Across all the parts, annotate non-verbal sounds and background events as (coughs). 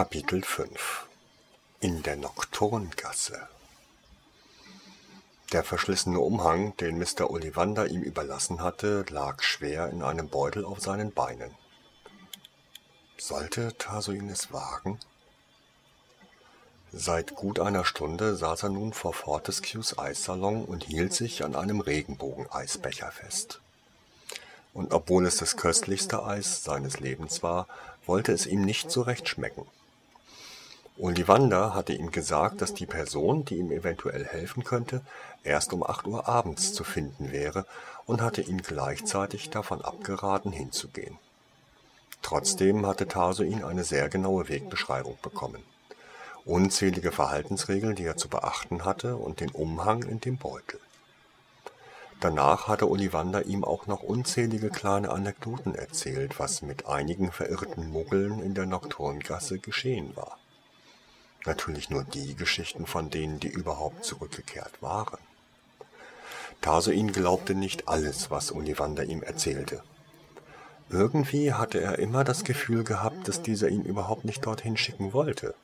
Kapitel 5 In der Nocturngasse Der verschlissene Umhang, den Mr. Ollivander ihm überlassen hatte, lag schwer in einem Beutel auf seinen Beinen. Sollte Tarsoin es wagen? Seit gut einer Stunde saß er nun vor Fortescues Eissalon und hielt sich an einem Regenbogeneisbecher fest. Und obwohl es das köstlichste Eis seines Lebens war, wollte es ihm nicht so recht schmecken. Ollivander hatte ihm gesagt, dass die Person, die ihm eventuell helfen könnte, erst um acht Uhr abends zu finden wäre und hatte ihn gleichzeitig davon abgeraten, hinzugehen. Trotzdem hatte Tarsoin eine sehr genaue Wegbeschreibung bekommen unzählige Verhaltensregeln, die er zu beachten hatte, und den Umhang in dem Beutel. Danach hatte Ollivander ihm auch noch unzählige kleine Anekdoten erzählt, was mit einigen verirrten Muggeln in der Nocturngasse geschehen war. Natürlich nur die Geschichten von denen, die überhaupt zurückgekehrt waren. Tarsoin glaubte nicht alles, was Ollivander ihm erzählte. Irgendwie hatte er immer das Gefühl gehabt, dass dieser ihn überhaupt nicht dorthin schicken wollte.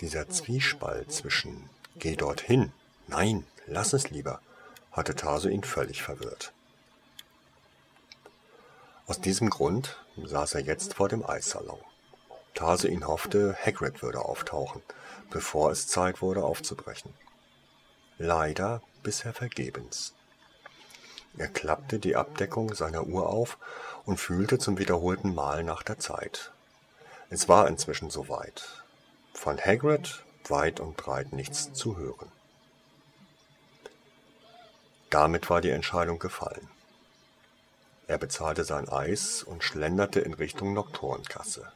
Dieser Zwiespalt zwischen Geh dorthin, nein, lass es lieber, hatte Taso ihn völlig verwirrt. Aus diesem Grund saß er jetzt vor dem Eissalon. Tase ihn hoffte, Hagrid würde auftauchen, bevor es Zeit wurde aufzubrechen. Leider bisher vergebens. Er klappte die Abdeckung seiner Uhr auf und fühlte zum wiederholten Mal nach der Zeit. Es war inzwischen soweit. Von Hagrid weit und breit nichts zu hören. Damit war die Entscheidung gefallen. Er bezahlte sein Eis und schlenderte in Richtung Nocturngasse.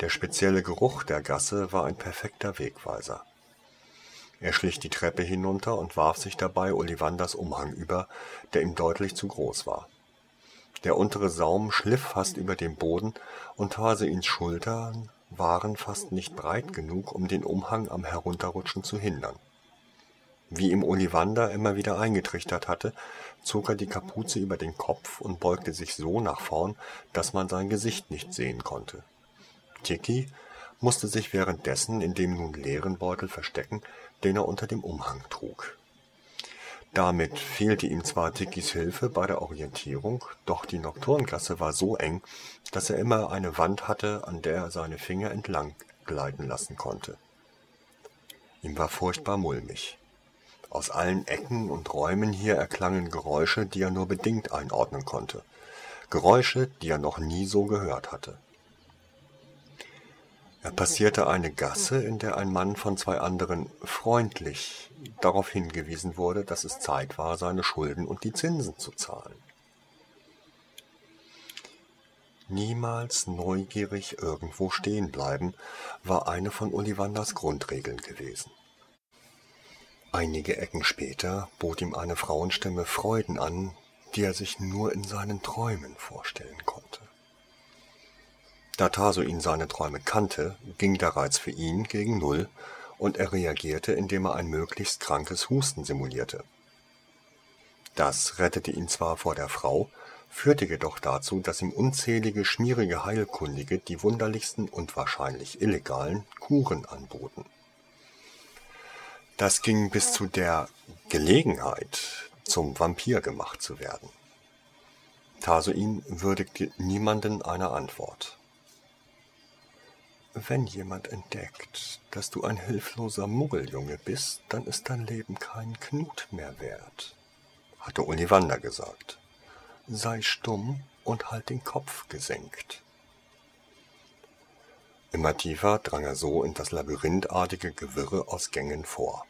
Der spezielle Geruch der Gasse war ein perfekter Wegweiser. Er schlich die Treppe hinunter und warf sich dabei Ollivanders Umhang über, der ihm deutlich zu groß war. Der untere Saum schliff fast über dem Boden und Haseins Schultern waren fast nicht breit genug, um den Umhang am Herunterrutschen zu hindern. Wie ihm Ollivander immer wieder eingetrichtert hatte, zog er die Kapuze über den Kopf und beugte sich so nach vorn, dass man sein Gesicht nicht sehen konnte. Tiki musste sich währenddessen in dem nun leeren Beutel verstecken, den er unter dem Umhang trug damit fehlte ihm zwar Tikis Hilfe bei der Orientierung, doch die Nocturngasse war so eng, dass er immer eine Wand hatte, an der er seine Finger entlang gleiten lassen konnte. Ihm war furchtbar mulmig. Aus allen Ecken und Räumen hier erklangen Geräusche, die er nur bedingt einordnen konnte. Geräusche, die er noch nie so gehört hatte. Er passierte eine Gasse, in der ein Mann von zwei anderen freundlich darauf hingewiesen wurde, dass es Zeit war, seine Schulden und die Zinsen zu zahlen. Niemals neugierig irgendwo stehen bleiben, war eine von Ollivanders Grundregeln gewesen. Einige Ecken später bot ihm eine Frauenstimme Freuden an, die er sich nur in seinen Träumen vorstellen konnte. Da Tarsoin seine Träume kannte, ging der Reiz für ihn gegen Null und er reagierte, indem er ein möglichst krankes Husten simulierte. Das rettete ihn zwar vor der Frau, führte jedoch dazu, dass ihm unzählige schmierige Heilkundige die wunderlichsten und wahrscheinlich illegalen Kuren anboten. Das ging bis zu der Gelegenheit, zum Vampir gemacht zu werden. Tarsoin würdigte niemanden einer Antwort. Wenn jemand entdeckt, dass du ein hilfloser Muggeljunge bist, dann ist dein Leben keinen Knut mehr wert, hatte Ollivander gesagt. Sei stumm und halt den Kopf gesenkt. Immer tiefer drang er so in das labyrinthartige Gewirre aus Gängen vor.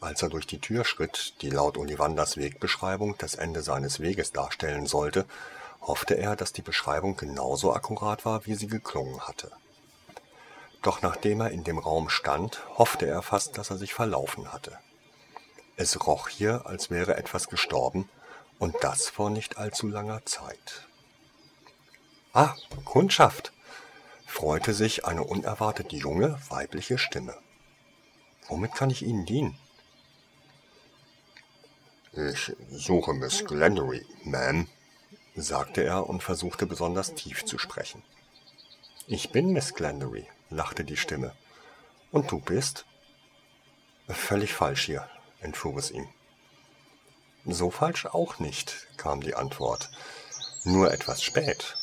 Als er durch die Tür schritt, die laut Ollivanders Wegbeschreibung das Ende seines Weges darstellen sollte, hoffte er, dass die Beschreibung genauso akkurat war, wie sie geklungen hatte. Doch nachdem er in dem Raum stand, hoffte er fast, dass er sich verlaufen hatte. Es roch hier, als wäre etwas gestorben, und das vor nicht allzu langer Zeit. Ah, Kundschaft! freute sich eine unerwartet junge, weibliche Stimme. Womit kann ich Ihnen dienen? Ich suche Miss Glennery, Ma'am, sagte er und versuchte besonders tief zu sprechen. Ich bin Miss Glendery, lachte die Stimme. Und du bist? Völlig falsch hier, entfuhr es ihm. So falsch auch nicht, kam die Antwort. Nur etwas spät.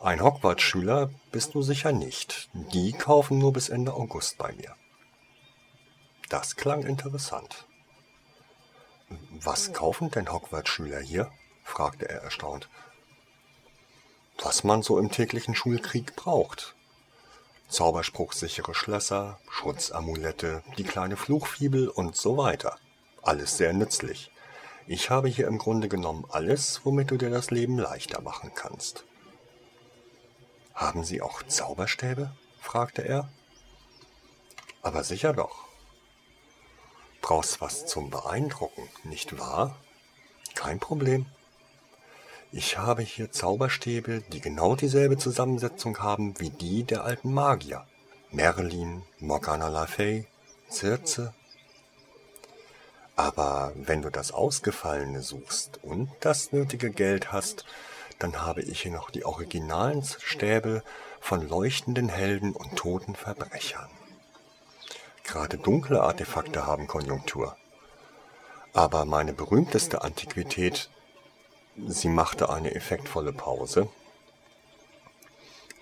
Ein Hogwarts-Schüler bist du sicher nicht. Die kaufen nur bis Ende August bei mir. Das klang interessant. Was kaufen denn Hogwarts-Schüler hier? Fragte er erstaunt. Was man so im täglichen Schulkrieg braucht. Zauberspruchsichere Schlösser, Schutzamulette, die kleine Fluchfibel und so weiter. Alles sehr nützlich. Ich habe hier im Grunde genommen alles, womit du dir das Leben leichter machen kannst. Haben Sie auch Zauberstäbe? fragte er. Aber sicher doch. Brauchst was zum Beeindrucken, nicht wahr? Kein Problem. Ich habe hier Zauberstäbe, die genau dieselbe Zusammensetzung haben wie die der alten Magier. Merlin, Morgana Le Fay, Circe. Aber wenn du das Ausgefallene suchst und das nötige Geld hast, dann habe ich hier noch die originalen Stäbe von leuchtenden Helden und toten Verbrechern. Gerade dunkle Artefakte haben Konjunktur. Aber meine berühmteste Antiquität, sie machte eine effektvolle Pause,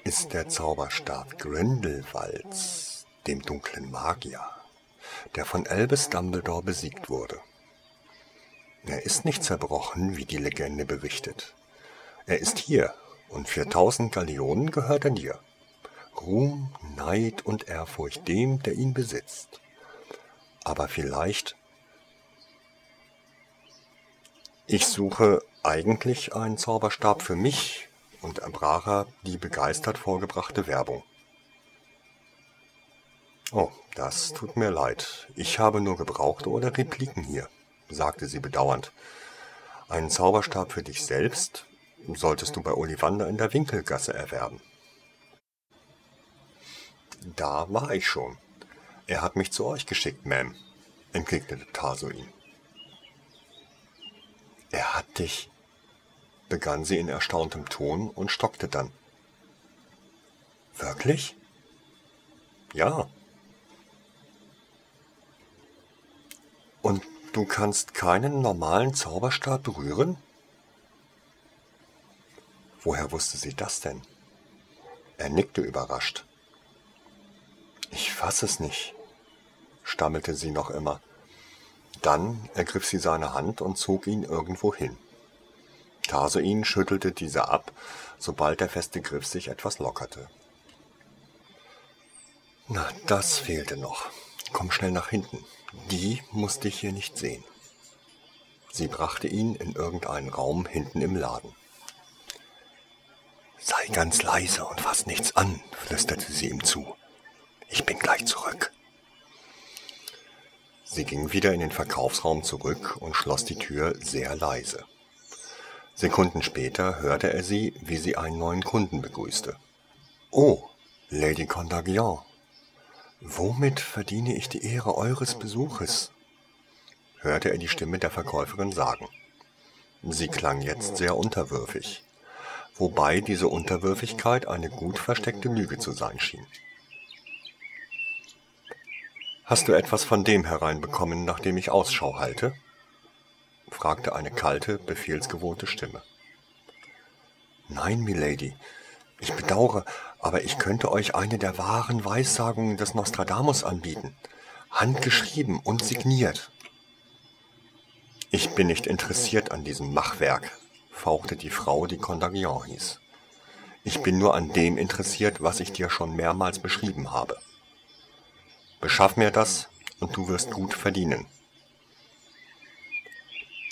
ist der Zauberstab Grindelwalds, dem dunklen Magier, der von Albus Dumbledore besiegt wurde. Er ist nicht zerbrochen, wie die Legende berichtet. Er ist hier, und für tausend Galeonen gehört er dir. Ruhm, Neid und Ehrfurcht dem, der ihn besitzt. Aber vielleicht... Ich suche eigentlich einen Zauberstab für mich und erbrach er die begeistert vorgebrachte Werbung. Oh, das tut mir leid. Ich habe nur Gebrauchte oder Repliken hier, sagte sie bedauernd. Einen Zauberstab für dich selbst solltest du bei Ollivander in der Winkelgasse erwerben. Da war ich schon. Er hat mich zu euch geschickt, Ma'am, entgegnete Tarsoin. Er hat dich, begann sie in erstauntem Ton und stockte dann. Wirklich? Ja. Und du kannst keinen normalen Zauberstab berühren? Woher wusste sie das denn? Er nickte überrascht. Ich fass es nicht, stammelte sie noch immer. Dann ergriff sie seine Hand und zog ihn irgendwo hin. Tarsoin schüttelte diese ab, sobald der feste Griff sich etwas lockerte. Na, das fehlte noch. Komm schnell nach hinten. Die muss dich hier nicht sehen. Sie brachte ihn in irgendeinen Raum hinten im Laden. Sei ganz leise und fass nichts an, flüsterte sie ihm zu. Ich bin gleich zurück. Sie ging wieder in den Verkaufsraum zurück und schloss die Tür sehr leise. Sekunden später hörte er sie, wie sie einen neuen Kunden begrüßte. Oh, Lady Condagian, womit verdiene ich die Ehre eures Besuches? hörte er die Stimme der Verkäuferin sagen. Sie klang jetzt sehr unterwürfig, wobei diese Unterwürfigkeit eine gut versteckte Lüge zu sein schien. Hast du etwas von dem hereinbekommen, nach dem ich Ausschau halte? fragte eine kalte, befehlsgewohnte Stimme. Nein, Milady, ich bedauere, aber ich könnte euch eine der wahren Weissagungen des Nostradamus anbieten, handgeschrieben und signiert. Ich bin nicht interessiert an diesem Machwerk, fauchte die Frau, die Condagion hieß. Ich bin nur an dem interessiert, was ich dir schon mehrmals beschrieben habe. Beschaff mir das, und du wirst gut verdienen.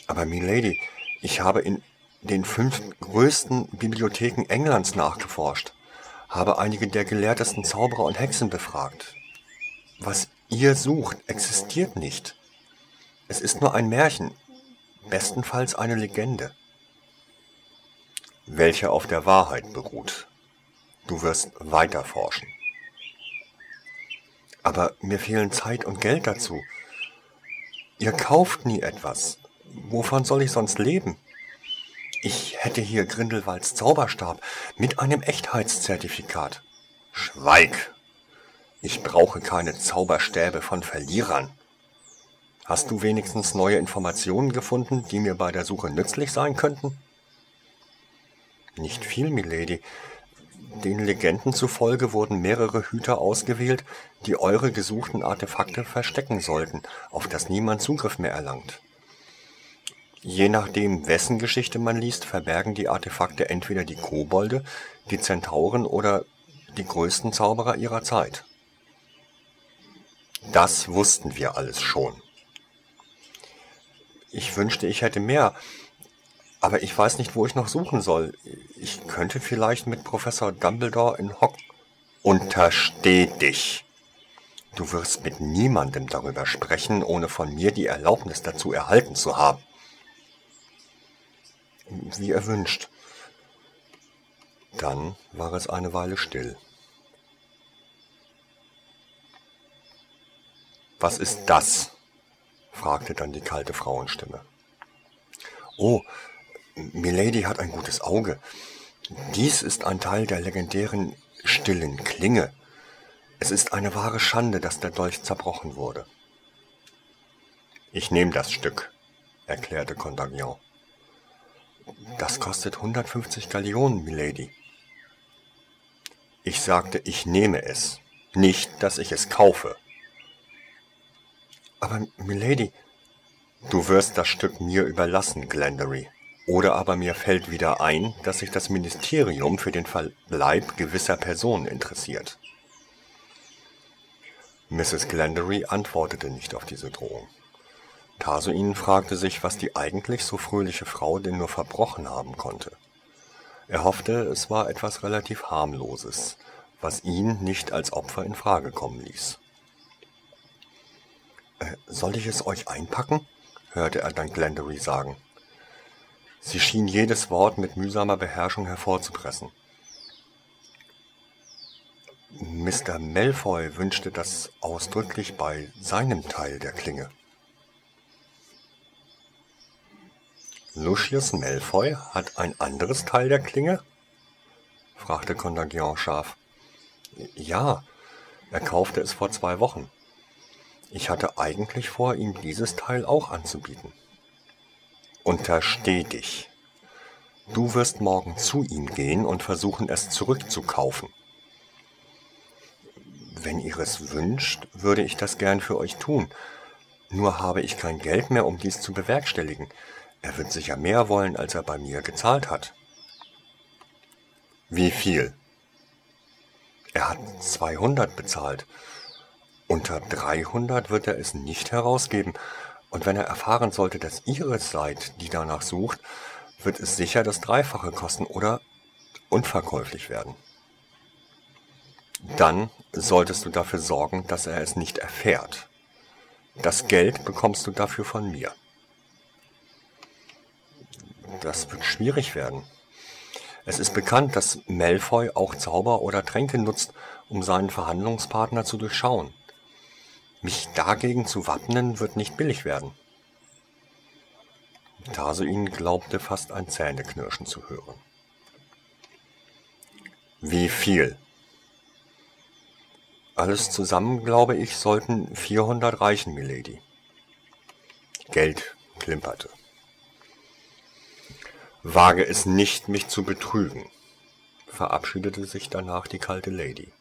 Aber Milady, ich habe in den fünf größten Bibliotheken Englands nachgeforscht, habe einige der gelehrtesten Zauberer und Hexen befragt. Was ihr sucht, existiert nicht. Es ist nur ein Märchen, bestenfalls eine Legende. Welche auf der Wahrheit beruht. Du wirst weiter forschen. Aber mir fehlen Zeit und Geld dazu. Ihr kauft nie etwas. Wovon soll ich sonst leben? Ich hätte hier Grindelwalds Zauberstab mit einem Echtheitszertifikat. Schweig! Ich brauche keine Zauberstäbe von Verlierern. Hast du wenigstens neue Informationen gefunden, die mir bei der Suche nützlich sein könnten? Nicht viel, Milady. Den Legenden zufolge wurden mehrere Hüter ausgewählt, die eure gesuchten Artefakte verstecken sollten, auf das niemand Zugriff mehr erlangt. Je nachdem, wessen Geschichte man liest, verbergen die Artefakte entweder die Kobolde, die Zentauren oder die größten Zauberer ihrer Zeit. Das wussten wir alles schon. Ich wünschte, ich hätte mehr, aber ich weiß nicht, wo ich noch suchen soll. Ich könnte vielleicht mit Professor Dumbledore in Hock. Untersteh dich! Du wirst mit niemandem darüber sprechen, ohne von mir die Erlaubnis dazu erhalten zu haben wie erwünscht. Dann war es eine Weile still. Was ist das? fragte dann die kalte Frauenstimme. Oh, Milady hat ein gutes Auge. Dies ist ein Teil der legendären stillen Klinge. Es ist eine wahre Schande, dass der Dolch zerbrochen wurde. Ich nehme das Stück, erklärte Contagion. Das kostet 150 Gallionen, Milady. Ich sagte, ich nehme es, nicht, dass ich es kaufe. Aber, Milady, du wirst das Stück mir überlassen, Glendery. Oder aber mir fällt wieder ein, dass sich das Ministerium für den Verbleib gewisser Personen interessiert. Mrs. Glendery antwortete nicht auf diese Drohung. Tarsoin fragte sich, was die eigentlich so fröhliche Frau denn nur verbrochen haben konnte. Er hoffte, es war etwas relativ harmloses, was ihn nicht als Opfer in Frage kommen ließ. Äh, soll ich es euch einpacken? hörte er dann Glendery sagen. Sie schien jedes Wort mit mühsamer Beherrschung hervorzupressen. Mr. Malfoy wünschte das ausdrücklich bei seinem Teil der Klinge. Lucius Malfoy hat ein anderes Teil der Klinge? fragte Contagion scharf. Ja, er kaufte es vor zwei Wochen. Ich hatte eigentlich vor, ihm dieses Teil auch anzubieten. Untersteh dich. Du wirst morgen zu ihm gehen und versuchen, es zurückzukaufen. Wenn ihr es wünscht, würde ich das gern für euch tun. Nur habe ich kein Geld mehr, um dies zu bewerkstelligen. Er wird sicher mehr wollen, als er bei mir gezahlt hat. Wie viel? Er hat 200 bezahlt. Unter 300 wird er es nicht herausgeben. Und wenn er erfahren sollte, dass ihr es seid, die danach sucht, wird es sicher das Dreifache kosten oder unverkäuflich werden. Dann solltest du dafür sorgen, dass er es nicht erfährt. Das Geld bekommst du dafür von mir. Das wird schwierig werden. Es ist bekannt, dass Malfoy auch Zauber oder Tränke nutzt, um seinen Verhandlungspartner zu durchschauen. Mich dagegen zu wappnen, wird nicht billig werden. Tarsuin glaubte fast ein Zähneknirschen zu hören. Wie viel? Alles zusammen, glaube ich, sollten 400 reichen, Milady. Geld klimperte. Wage es nicht, mich zu betrügen, verabschiedete sich danach die kalte Lady.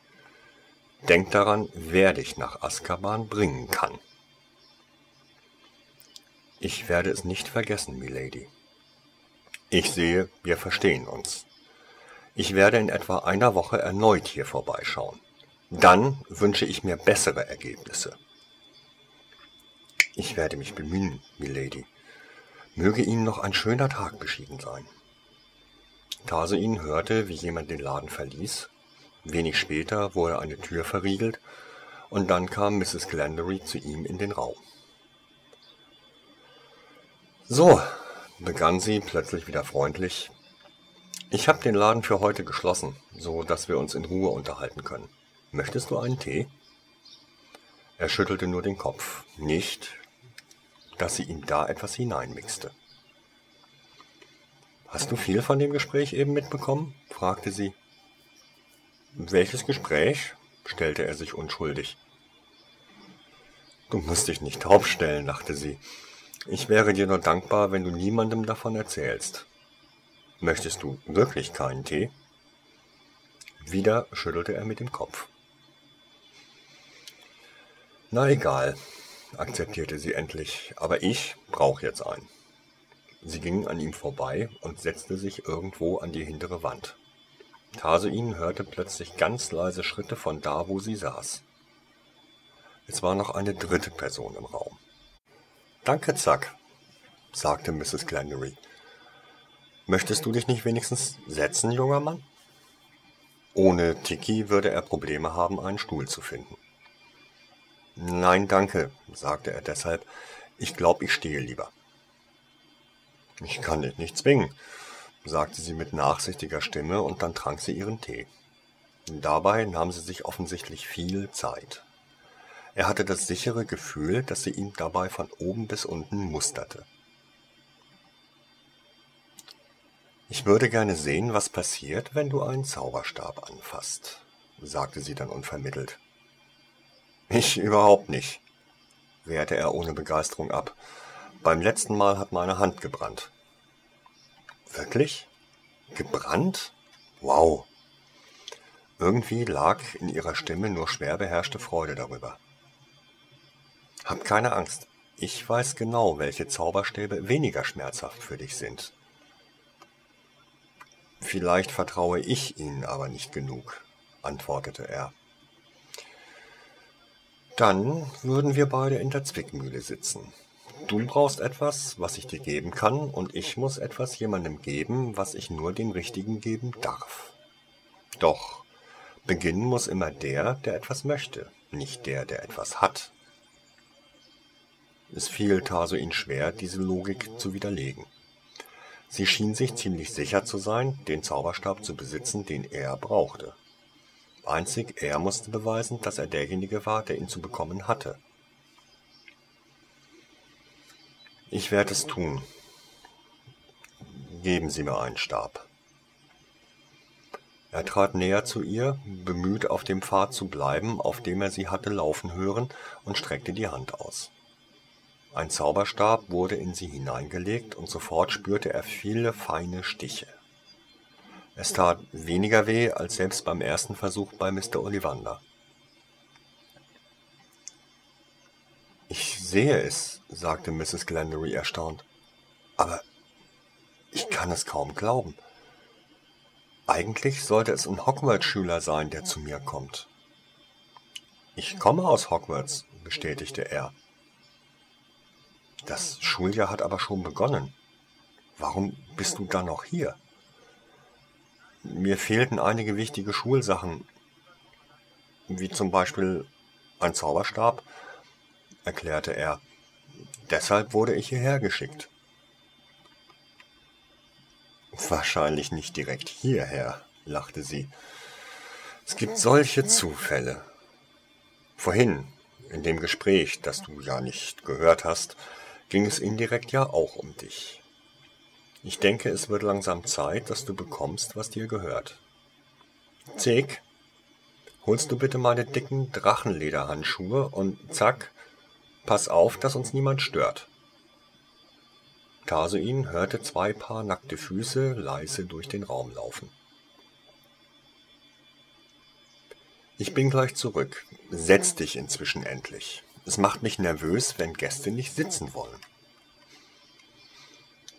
Denk daran, wer dich nach Azkaban bringen kann. Ich werde es nicht vergessen, Milady. Ich sehe, wir verstehen uns. Ich werde in etwa einer Woche erneut hier vorbeischauen. Dann wünsche ich mir bessere Ergebnisse. Ich werde mich bemühen, Milady. Möge Ihnen noch ein schöner Tag beschieden sein. Tarsuin hörte, wie jemand den Laden verließ. Wenig später wurde eine Tür verriegelt und dann kam Mrs. Glendery zu ihm in den Raum. So, begann sie plötzlich wieder freundlich. Ich habe den Laden für heute geschlossen, so dass wir uns in Ruhe unterhalten können. Möchtest du einen Tee? Er schüttelte nur den Kopf. Nicht, dass sie ihm da etwas hineinmixte. Hast du viel von dem Gespräch eben mitbekommen? fragte sie. Welches Gespräch? stellte er sich unschuldig. Du musst dich nicht taub stellen, lachte sie. Ich wäre dir nur dankbar, wenn du niemandem davon erzählst. Möchtest du wirklich keinen Tee? Wieder schüttelte er mit dem Kopf. Na egal, akzeptierte sie endlich, aber ich brauche jetzt einen. Sie ging an ihm vorbei und setzte sich irgendwo an die hintere Wand. Tasuin hörte plötzlich ganz leise Schritte von da, wo sie saß. Es war noch eine dritte Person im Raum. Danke, Zack, sagte Mrs. Glennery. Möchtest du dich nicht wenigstens setzen, junger Mann? Ohne Tiki würde er Probleme haben, einen Stuhl zu finden. Nein, danke, sagte er deshalb. Ich glaube, ich stehe lieber. Ich kann dich nicht zwingen, sagte sie mit nachsichtiger Stimme und dann trank sie ihren Tee. Dabei nahm sie sich offensichtlich viel Zeit. Er hatte das sichere Gefühl, dass sie ihn dabei von oben bis unten musterte. Ich würde gerne sehen, was passiert, wenn du einen Zauberstab anfasst, sagte sie dann unvermittelt. Ich überhaupt nicht, wehrte er ohne Begeisterung ab. Beim letzten Mal hat meine Hand gebrannt. Wirklich? Gebrannt? Wow. Irgendwie lag in ihrer Stimme nur schwer beherrschte Freude darüber. Hab keine Angst. Ich weiß genau, welche Zauberstäbe weniger schmerzhaft für dich sind. Vielleicht vertraue ich ihnen aber nicht genug, antwortete er. Dann würden wir beide in der Zwickmühle sitzen. Du brauchst etwas, was ich dir geben kann, und ich muss etwas jemandem geben, was ich nur dem Richtigen geben darf. Doch beginnen muss immer der, der etwas möchte, nicht der, der etwas hat. Es fiel Tasoin schwer, diese Logik zu widerlegen. Sie schien sich ziemlich sicher zu sein, den Zauberstab zu besitzen, den er brauchte. Einzig er musste beweisen, dass er derjenige war, der ihn zu bekommen hatte. Ich werde es tun. Geben Sie mir einen Stab. Er trat näher zu ihr, bemüht auf dem Pfad zu bleiben, auf dem er sie hatte laufen hören, und streckte die Hand aus. Ein Zauberstab wurde in sie hineingelegt, und sofort spürte er viele feine Stiche. Es tat weniger weh als selbst beim ersten Versuch bei Mr. Ollivander. Ich sehe es, sagte Mrs. Glendery erstaunt. Aber ich kann es kaum glauben. Eigentlich sollte es ein Hogwarts-Schüler sein, der zu mir kommt. Ich komme aus Hogwarts, bestätigte er. Das Schuljahr hat aber schon begonnen. Warum bist du dann noch hier? Mir fehlten einige wichtige Schulsachen, wie zum Beispiel ein Zauberstab, erklärte er. Deshalb wurde ich hierher geschickt. Wahrscheinlich nicht direkt hierher, lachte sie. Es gibt solche Zufälle. Vorhin, in dem Gespräch, das du ja nicht gehört hast, ging es indirekt ja auch um dich. Ich denke, es wird langsam Zeit, dass du bekommst, was dir gehört. Zeg, holst du bitte meine dicken Drachenlederhandschuhe und zack, pass auf, dass uns niemand stört. Tarsuin hörte zwei Paar nackte Füße leise durch den Raum laufen. Ich bin gleich zurück. Setz dich inzwischen endlich. Es macht mich nervös, wenn Gäste nicht sitzen wollen.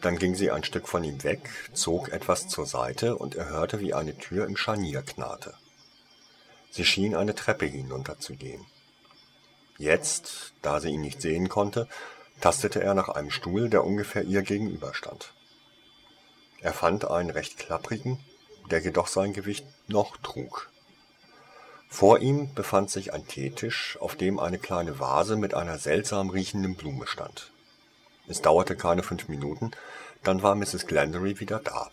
Dann ging sie ein Stück von ihm weg, zog etwas zur Seite und er hörte, wie eine Tür im Scharnier knarrte. Sie schien eine Treppe hinunterzugehen. Jetzt, da sie ihn nicht sehen konnte, tastete er nach einem Stuhl, der ungefähr ihr gegenüberstand. Er fand einen recht klapprigen, der jedoch sein Gewicht noch trug. Vor ihm befand sich ein Teetisch, auf dem eine kleine Vase mit einer seltsam riechenden Blume stand. Es dauerte keine fünf Minuten, dann war Mrs. Glendery wieder da.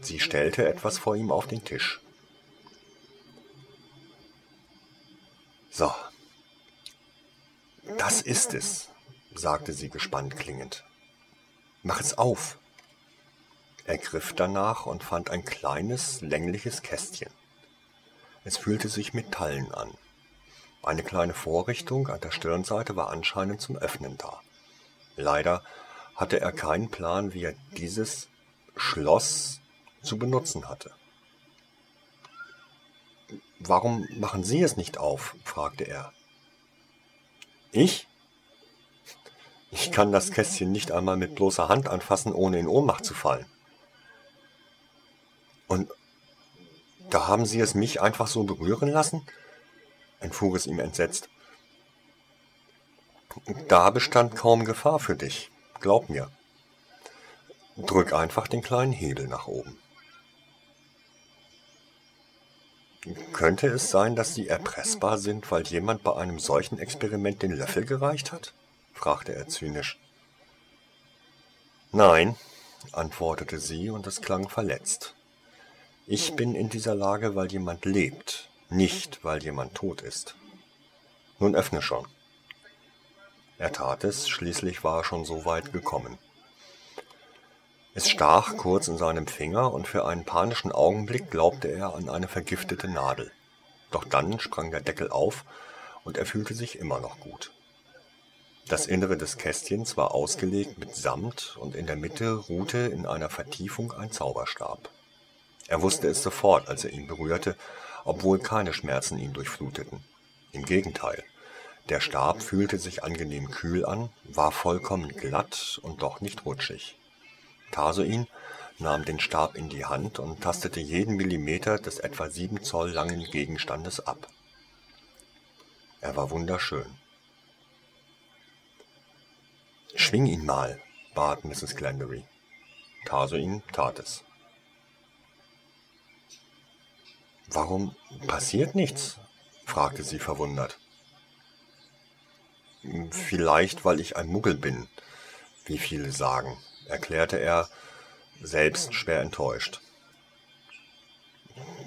Sie stellte etwas vor ihm auf den Tisch. So, das ist es, sagte sie gespannt klingend. Mach es auf. Er griff danach und fand ein kleines, längliches Kästchen. Es fühlte sich Metallen an. Eine kleine Vorrichtung an der Stirnseite war anscheinend zum Öffnen da. Leider hatte er keinen Plan, wie er dieses Schloss zu benutzen hatte. Warum machen Sie es nicht auf? fragte er. Ich? Ich kann das Kästchen nicht einmal mit bloßer Hand anfassen, ohne in Ohnmacht zu fallen. Und da haben Sie es mich einfach so berühren lassen? entfuhr es ihm entsetzt. Da bestand kaum Gefahr für dich, glaub mir. Drück einfach den kleinen Hebel nach oben. Könnte es sein, dass Sie erpressbar sind, weil jemand bei einem solchen Experiment den Löffel gereicht hat? fragte er zynisch. Nein, antwortete sie, und es klang verletzt. Ich bin in dieser Lage, weil jemand lebt, nicht weil jemand tot ist. Nun öffne schon. Er tat es, schließlich war er schon so weit gekommen. Es stach kurz in seinem Finger, und für einen panischen Augenblick glaubte er an eine vergiftete Nadel. Doch dann sprang der Deckel auf, und er fühlte sich immer noch gut. Das Innere des Kästchens war ausgelegt mit Samt, und in der Mitte ruhte in einer Vertiefung ein Zauberstab. Er wusste es sofort, als er ihn berührte, obwohl keine Schmerzen ihn durchfluteten. Im Gegenteil, der Stab fühlte sich angenehm kühl an, war vollkommen glatt und doch nicht rutschig. Tarsoin nahm den Stab in die Hand und tastete jeden Millimeter des etwa sieben Zoll langen Gegenstandes ab. Er war wunderschön. Schwing ihn mal, bat Mrs. Glendory. Tarsoin tat es. Warum passiert nichts? fragte sie verwundert. Vielleicht, weil ich ein Muggel bin, wie viele sagen, erklärte er, selbst schwer enttäuscht.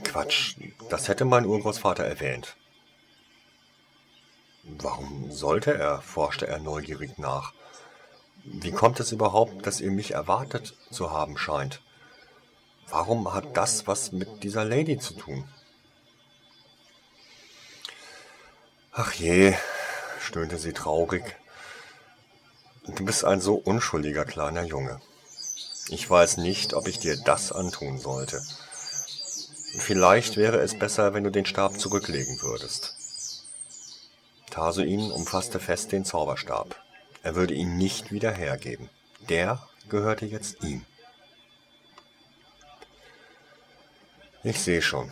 Quatsch, das hätte mein Urgroßvater erwähnt. Warum sollte er? forschte er neugierig nach. Wie kommt es überhaupt, dass ihr mich erwartet zu haben scheint? Warum hat das was mit dieser Lady zu tun? Ach je, stöhnte sie traurig. Du bist ein so unschuldiger kleiner Junge. Ich weiß nicht, ob ich dir das antun sollte. Vielleicht wäre es besser, wenn du den Stab zurücklegen würdest. Tarsuin umfasste fest den Zauberstab. Er würde ihn nicht wieder hergeben. Der gehörte jetzt ihm. Ich sehe schon.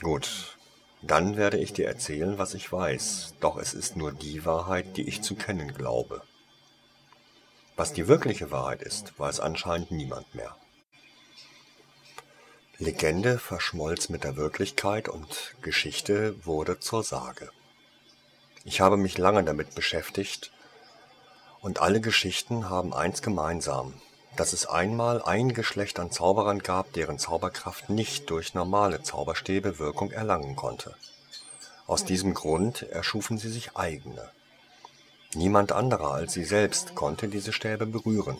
Gut, dann werde ich dir erzählen, was ich weiß, doch es ist nur die Wahrheit, die ich zu kennen glaube. Was die wirkliche Wahrheit ist, weiß anscheinend niemand mehr. Legende verschmolz mit der Wirklichkeit und Geschichte wurde zur Sage. Ich habe mich lange damit beschäftigt, und alle Geschichten haben eins gemeinsam, dass es einmal ein Geschlecht an Zauberern gab, deren Zauberkraft nicht durch normale Zauberstäbe Wirkung erlangen konnte. Aus diesem Grund erschufen sie sich eigene. Niemand anderer als sie selbst konnte diese Stäbe berühren.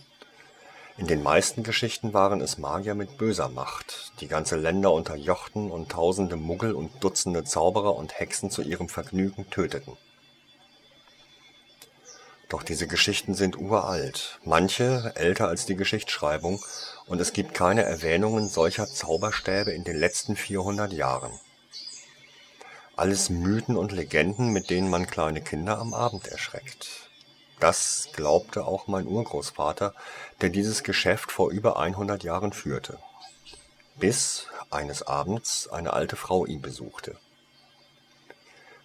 In den meisten Geschichten waren es Magier mit böser Macht, die ganze Länder unterjochten und tausende Muggel und Dutzende Zauberer und Hexen zu ihrem Vergnügen töteten. Doch diese Geschichten sind uralt, manche älter als die Geschichtsschreibung, und es gibt keine Erwähnungen solcher Zauberstäbe in den letzten 400 Jahren. Alles Mythen und Legenden, mit denen man kleine Kinder am Abend erschreckt. Das glaubte auch mein Urgroßvater, der dieses Geschäft vor über 100 Jahren führte. Bis eines Abends eine alte Frau ihn besuchte.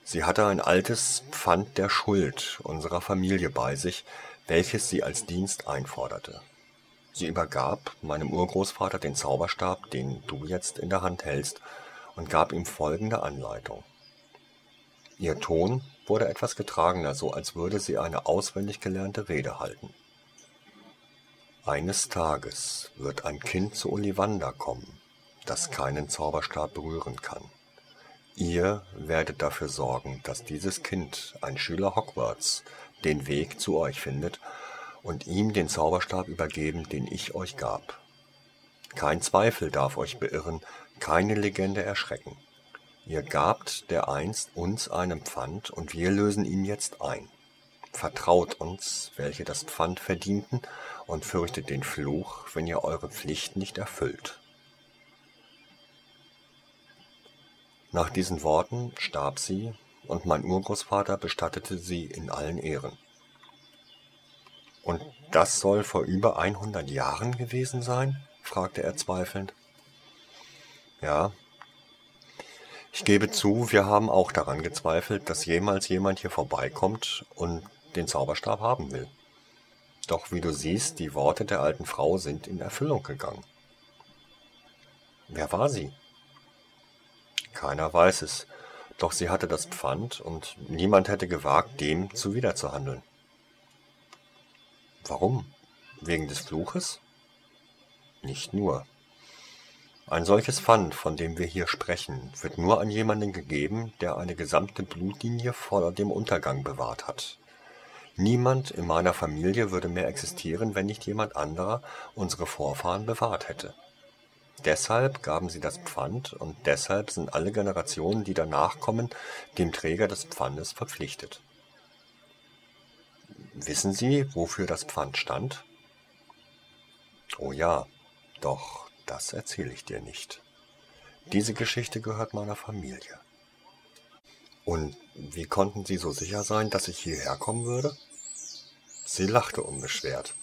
Sie hatte ein altes Pfand der Schuld unserer Familie bei sich, welches sie als Dienst einforderte. Sie übergab meinem Urgroßvater den Zauberstab, den du jetzt in der Hand hältst, und gab ihm folgende Anleitung. Ihr Ton wurde etwas getragener, so als würde sie eine auswendig gelernte Rede halten. Eines Tages wird ein Kind zu Ollivander kommen, das keinen Zauberstab berühren kann. Ihr werdet dafür sorgen, dass dieses Kind, ein Schüler Hogwarts, den Weg zu euch findet und ihm den Zauberstab übergeben, den ich euch gab. Kein Zweifel darf euch beirren, keine Legende erschrecken. Ihr gabt dereinst uns einen Pfand, und wir lösen ihn jetzt ein. Vertraut uns, welche das Pfand verdienten, und fürchtet den Fluch, wenn ihr eure Pflicht nicht erfüllt. Nach diesen Worten starb sie, und mein Urgroßvater bestattete sie in allen Ehren. Und das soll vor über 100 Jahren gewesen sein? fragte er zweifelnd. Ja, ich gebe zu, wir haben auch daran gezweifelt, dass jemals jemand hier vorbeikommt und den Zauberstab haben will. Doch wie du siehst, die Worte der alten Frau sind in Erfüllung gegangen. Wer war sie? Keiner weiß es, doch sie hatte das Pfand und niemand hätte gewagt, dem zuwiderzuhandeln. Warum? Wegen des Fluches? Nicht nur. Ein solches Pfand, von dem wir hier sprechen, wird nur an jemanden gegeben, der eine gesamte Blutlinie vor dem Untergang bewahrt hat. Niemand in meiner Familie würde mehr existieren, wenn nicht jemand anderer unsere Vorfahren bewahrt hätte. Deshalb gaben sie das Pfand und deshalb sind alle Generationen, die danach kommen, dem Träger des Pfandes verpflichtet. Wissen Sie, wofür das Pfand stand? Oh ja, doch das erzähle ich dir nicht. Diese Geschichte gehört meiner Familie. Und wie konnten Sie so sicher sein, dass ich hierher kommen würde? Sie lachte unbeschwert.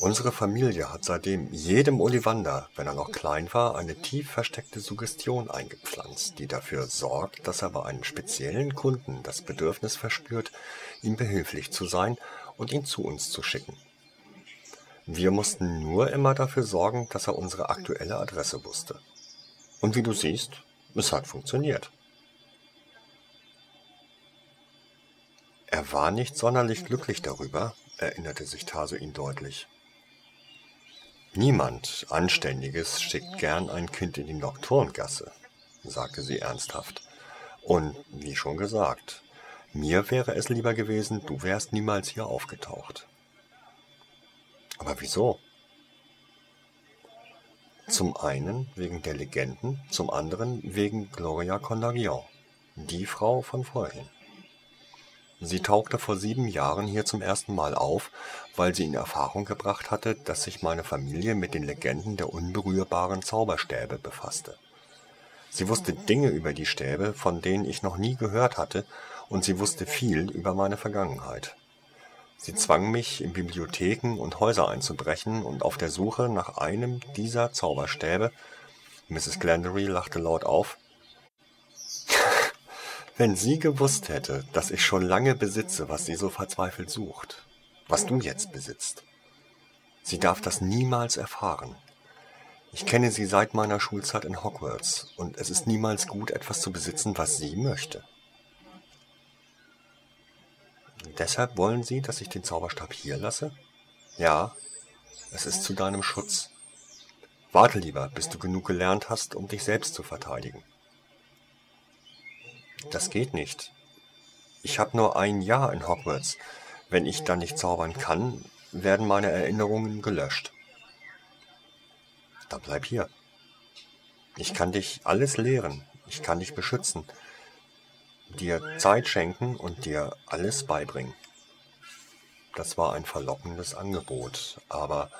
Unsere Familie hat seitdem jedem Ollivander, wenn er noch klein war, eine tief versteckte Suggestion eingepflanzt, die dafür sorgt, dass er bei einem speziellen Kunden das Bedürfnis verspürt, ihm behilflich zu sein und ihn zu uns zu schicken. Wir mussten nur immer dafür sorgen, dass er unsere aktuelle Adresse wusste. Und wie du siehst, es hat funktioniert. Er war nicht sonderlich glücklich darüber, erinnerte sich Taso deutlich. Niemand Anständiges schickt gern ein Kind in die Nocturngasse, sagte sie ernsthaft. Und wie schon gesagt, mir wäre es lieber gewesen, du wärst niemals hier aufgetaucht. Aber wieso? Zum einen wegen der Legenden, zum anderen wegen Gloria Condarion, die Frau von vorhin. Sie tauchte vor sieben Jahren hier zum ersten Mal auf, weil sie in Erfahrung gebracht hatte, dass sich meine Familie mit den Legenden der unberührbaren Zauberstäbe befasste. Sie wusste Dinge über die Stäbe, von denen ich noch nie gehört hatte, und sie wusste viel über meine Vergangenheit. Sie zwang mich, in Bibliotheken und Häuser einzubrechen und auf der Suche nach einem dieser Zauberstäbe Mrs. Glendory lachte laut auf (laughs) wenn sie gewusst hätte, dass ich schon lange besitze, was sie so verzweifelt sucht, was du jetzt besitzt. Sie darf das niemals erfahren. Ich kenne sie seit meiner Schulzeit in Hogwarts, und es ist niemals gut, etwas zu besitzen, was sie möchte. Deshalb wollen Sie, dass ich den Zauberstab hier lasse? Ja, es ist zu deinem Schutz. Warte lieber, bis du genug gelernt hast, um dich selbst zu verteidigen. Das geht nicht. Ich habe nur ein Jahr in Hogwarts. Wenn ich dann nicht zaubern kann, werden meine Erinnerungen gelöscht. Dann bleib hier. Ich kann dich alles lehren. Ich kann dich beschützen, dir Zeit schenken und dir alles beibringen. Das war ein verlockendes Angebot, aber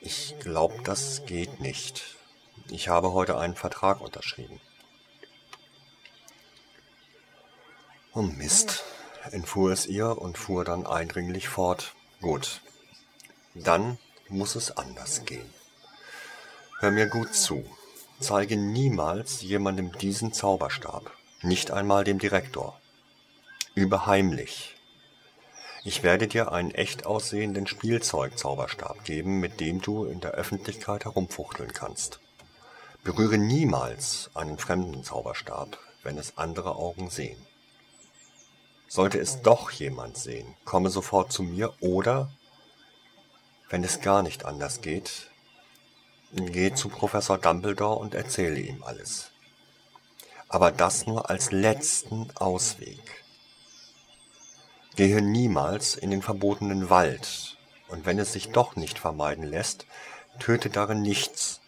ich glaube, das geht nicht. Ich habe heute einen Vertrag unterschrieben. Oh Mist, entfuhr es ihr und fuhr dann eindringlich fort. Gut, dann muss es anders gehen. Hör mir gut zu. Zeige niemals jemandem diesen Zauberstab, nicht einmal dem Direktor. Übe heimlich. Ich werde dir einen echt aussehenden Spielzeugzauberstab geben, mit dem du in der Öffentlichkeit herumfuchteln kannst. Berühre niemals einen fremden Zauberstab, wenn es andere Augen sehen. Sollte es doch jemand sehen, komme sofort zu mir oder, wenn es gar nicht anders geht, geh zu Professor Dumbledore und erzähle ihm alles. Aber das nur als letzten Ausweg. Gehe niemals in den verbotenen Wald, und wenn es sich doch nicht vermeiden lässt, Töte darin nichts.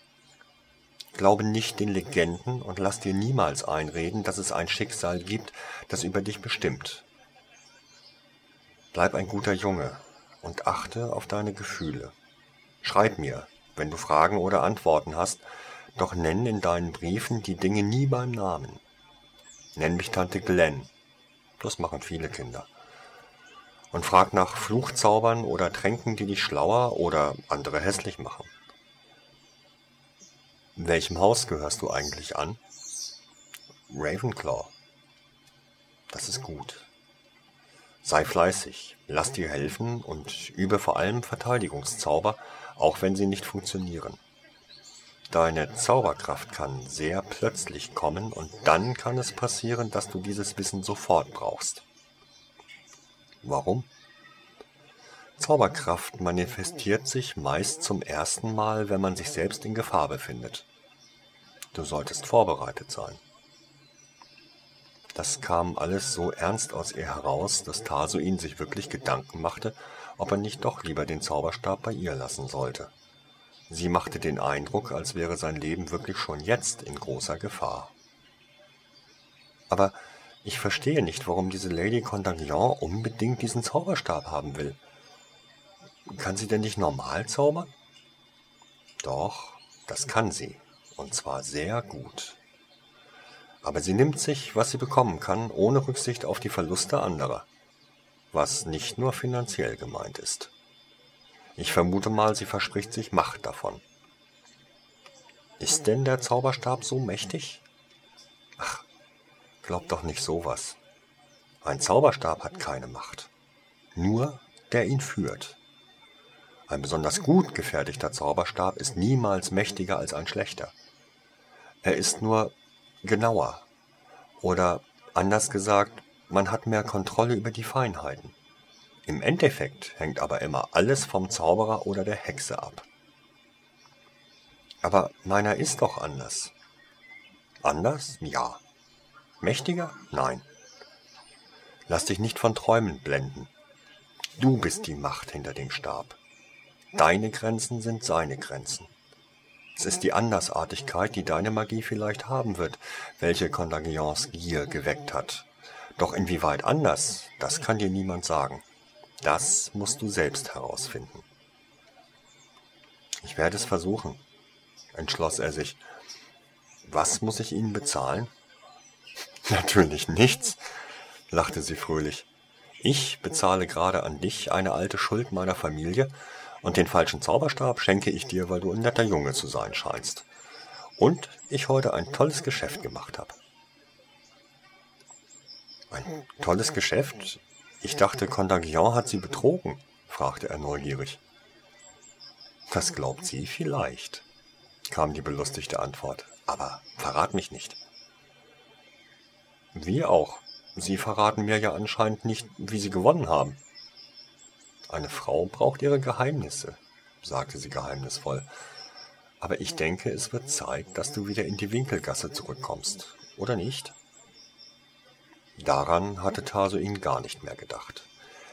Glaube nicht den Legenden und lass dir niemals einreden, dass es ein Schicksal gibt, das über dich bestimmt. Bleib ein guter Junge und achte auf deine Gefühle. Schreib mir, wenn du Fragen oder Antworten hast, doch nenn in deinen Briefen die Dinge nie beim Namen. Nenn mich Tante Glenn. Das machen viele Kinder. Und frag nach Fluchzaubern oder Tränken, die dich schlauer oder andere hässlich machen. Welchem Haus gehörst du eigentlich an? Ravenclaw. Das ist gut. Sei fleißig, lass dir helfen und übe vor allem Verteidigungszauber, auch wenn sie nicht funktionieren. Deine Zauberkraft kann sehr plötzlich kommen und dann kann es passieren, dass du dieses Wissen sofort brauchst. Warum? Zauberkraft manifestiert sich meist zum ersten Mal, wenn man sich selbst in Gefahr befindet. Du solltest vorbereitet sein. Das kam alles so ernst aus ihr heraus, dass Tarsuin sich wirklich Gedanken machte, ob er nicht doch lieber den Zauberstab bei ihr lassen sollte. Sie machte den Eindruck, als wäre sein Leben wirklich schon jetzt in großer Gefahr. Aber ich verstehe nicht, warum diese Lady Contagion unbedingt diesen Zauberstab haben will. Kann sie denn nicht normal zaubern? Doch, das kann sie, und zwar sehr gut. Aber sie nimmt sich, was sie bekommen kann, ohne Rücksicht auf die Verluste anderer, was nicht nur finanziell gemeint ist. Ich vermute mal, sie verspricht sich Macht davon. Ist denn der Zauberstab so mächtig? Ach, glaub doch nicht sowas. Ein Zauberstab hat keine Macht. Nur der ihn führt. Ein besonders gut gefertigter Zauberstab ist niemals mächtiger als ein schlechter. Er ist nur genauer. Oder anders gesagt, man hat mehr Kontrolle über die Feinheiten. Im Endeffekt hängt aber immer alles vom Zauberer oder der Hexe ab. Aber meiner ist doch anders. Anders? Ja. Mächtiger? Nein. Lass dich nicht von Träumen blenden. Du bist die Macht hinter dem Stab. Deine Grenzen sind seine Grenzen. Es ist die Andersartigkeit, die deine Magie vielleicht haben wird, welche Contagions Gier geweckt hat. Doch inwieweit anders, das kann dir niemand sagen. Das musst du selbst herausfinden. Ich werde es versuchen, entschloss er sich. Was muss ich Ihnen bezahlen? (laughs) Natürlich nichts, lachte sie fröhlich. Ich bezahle gerade an dich eine alte Schuld meiner Familie, und den falschen Zauberstab schenke ich dir, weil du ein netter Junge zu sein scheinst. Und ich heute ein tolles Geschäft gemacht habe. Ein tolles Geschäft? Ich dachte, Contagion hat Sie betrogen, fragte er neugierig. Das glaubt sie vielleicht, kam die belustigte Antwort. Aber verrat mich nicht. Wir auch. Sie verraten mir ja anscheinend nicht, wie Sie gewonnen haben. Eine Frau braucht ihre Geheimnisse, sagte sie geheimnisvoll. Aber ich denke, es wird Zeit, dass du wieder in die Winkelgasse zurückkommst, oder nicht? Daran hatte Tarsoin gar nicht mehr gedacht.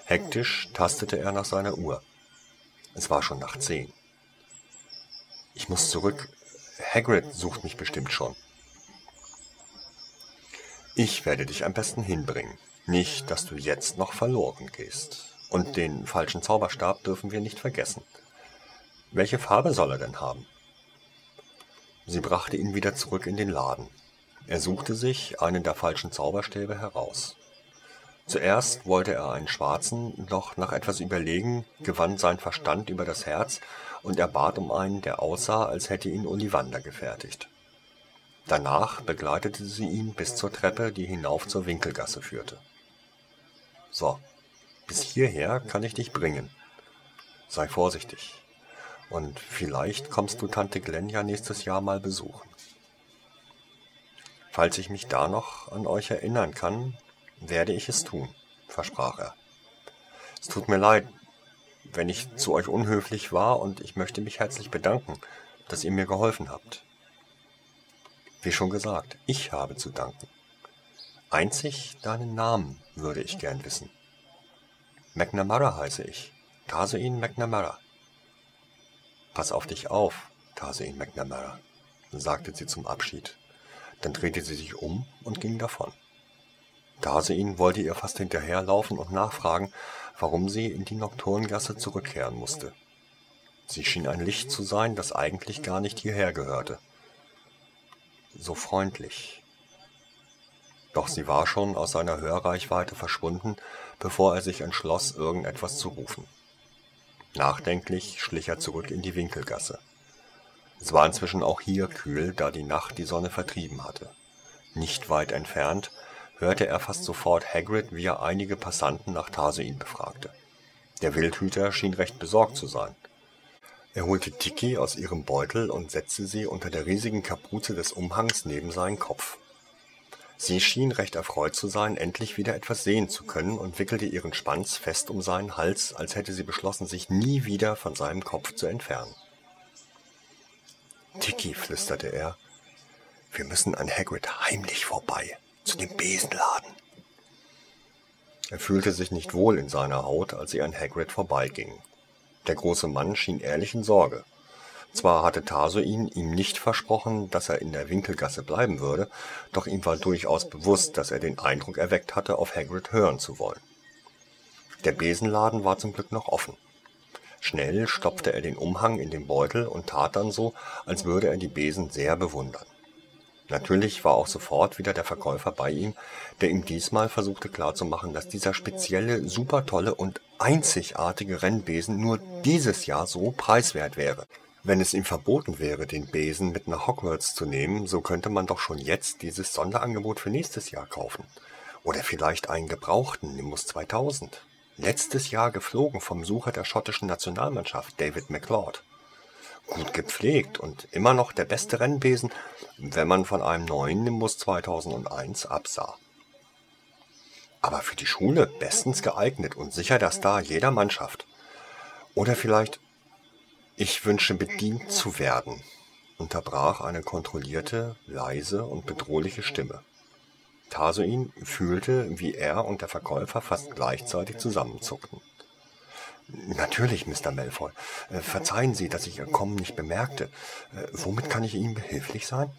Hektisch tastete er nach seiner Uhr. Es war schon nach zehn. Ich muss zurück. Hagrid sucht mich bestimmt schon. Ich werde dich am besten hinbringen. Nicht, dass du jetzt noch verloren gehst. Und den falschen Zauberstab dürfen wir nicht vergessen. Welche Farbe soll er denn haben? Sie brachte ihn wieder zurück in den Laden. Er suchte sich einen der falschen Zauberstäbe heraus. Zuerst wollte er einen schwarzen, doch nach etwas Überlegen gewann sein Verstand über das Herz und er bat um einen, der aussah, als hätte ihn Ollivander gefertigt. Danach begleitete sie ihn bis zur Treppe, die hinauf zur Winkelgasse führte. So, bis hierher kann ich dich bringen. Sei vorsichtig. Und vielleicht kommst du Tante Glenn ja nächstes Jahr mal besuchen. Falls ich mich da noch an euch erinnern kann, werde ich es tun, versprach er. Es tut mir leid, wenn ich zu euch unhöflich war und ich möchte mich herzlich bedanken, dass ihr mir geholfen habt. Wie schon gesagt, ich habe zu danken. Einzig deinen Namen würde ich gern wissen. McNamara heiße ich. Tarsuin McNamara. Pass auf dich auf, Tarsein McNamara, sagte sie zum Abschied. Dann drehte sie sich um und ging davon. Tarsein wollte ihr fast hinterherlaufen und nachfragen, warum sie in die Nocturngasse zurückkehren musste. Sie schien ein Licht zu sein, das eigentlich gar nicht hierher gehörte. So freundlich. Doch sie war schon aus seiner Hörreichweite verschwunden, bevor er sich entschloss, irgendetwas zu rufen. Nachdenklich schlich er zurück in die Winkelgasse. Es war inzwischen auch hier kühl, da die Nacht die Sonne vertrieben hatte. Nicht weit entfernt hörte er fast sofort Hagrid, wie er einige Passanten nach Tarsoin befragte. Der Wildhüter schien recht besorgt zu sein. Er holte Tiki aus ihrem Beutel und setzte sie unter der riesigen Kapuze des Umhangs neben seinen Kopf. Sie schien recht erfreut zu sein, endlich wieder etwas sehen zu können und wickelte ihren Schwanz fest um seinen Hals, als hätte sie beschlossen, sich nie wieder von seinem Kopf zu entfernen. Tiki, flüsterte er, wir müssen an Hagrid heimlich vorbei, zu dem Besenladen. Er fühlte sich nicht wohl in seiner Haut, als sie an Hagrid vorbeigingen. Der große Mann schien ehrlich in Sorge. Zwar hatte Tarsoin ihm nicht versprochen, dass er in der Winkelgasse bleiben würde, doch ihm war durchaus bewusst, dass er den Eindruck erweckt hatte, auf Hagrid hören zu wollen. Der Besenladen war zum Glück noch offen. Schnell stopfte er den Umhang in den Beutel und tat dann so, als würde er die Besen sehr bewundern. Natürlich war auch sofort wieder der Verkäufer bei ihm, der ihm diesmal versuchte klarzumachen, dass dieser spezielle, supertolle und einzigartige Rennbesen nur dieses Jahr so preiswert wäre. Wenn es ihm verboten wäre, den Besen mit nach Hogwarts zu nehmen, so könnte man doch schon jetzt dieses Sonderangebot für nächstes Jahr kaufen. Oder vielleicht einen gebrauchten Nimbus 2000. Letztes Jahr geflogen vom Sucher der schottischen Nationalmannschaft, David McLeod gut gepflegt und immer noch der beste Rennbesen, wenn man von einem neuen Nimbus 2001 absah. Aber für die Schule bestens geeignet und sicher der Star jeder Mannschaft. Oder vielleicht, ich wünsche bedient zu werden, unterbrach eine kontrollierte, leise und bedrohliche Stimme. Tarsoin fühlte, wie er und der Verkäufer fast gleichzeitig zusammenzuckten. Natürlich, Mr. Malfoy. Äh, verzeihen Sie, dass ich Ihr Kommen nicht bemerkte. Äh, womit kann ich Ihnen behilflich sein?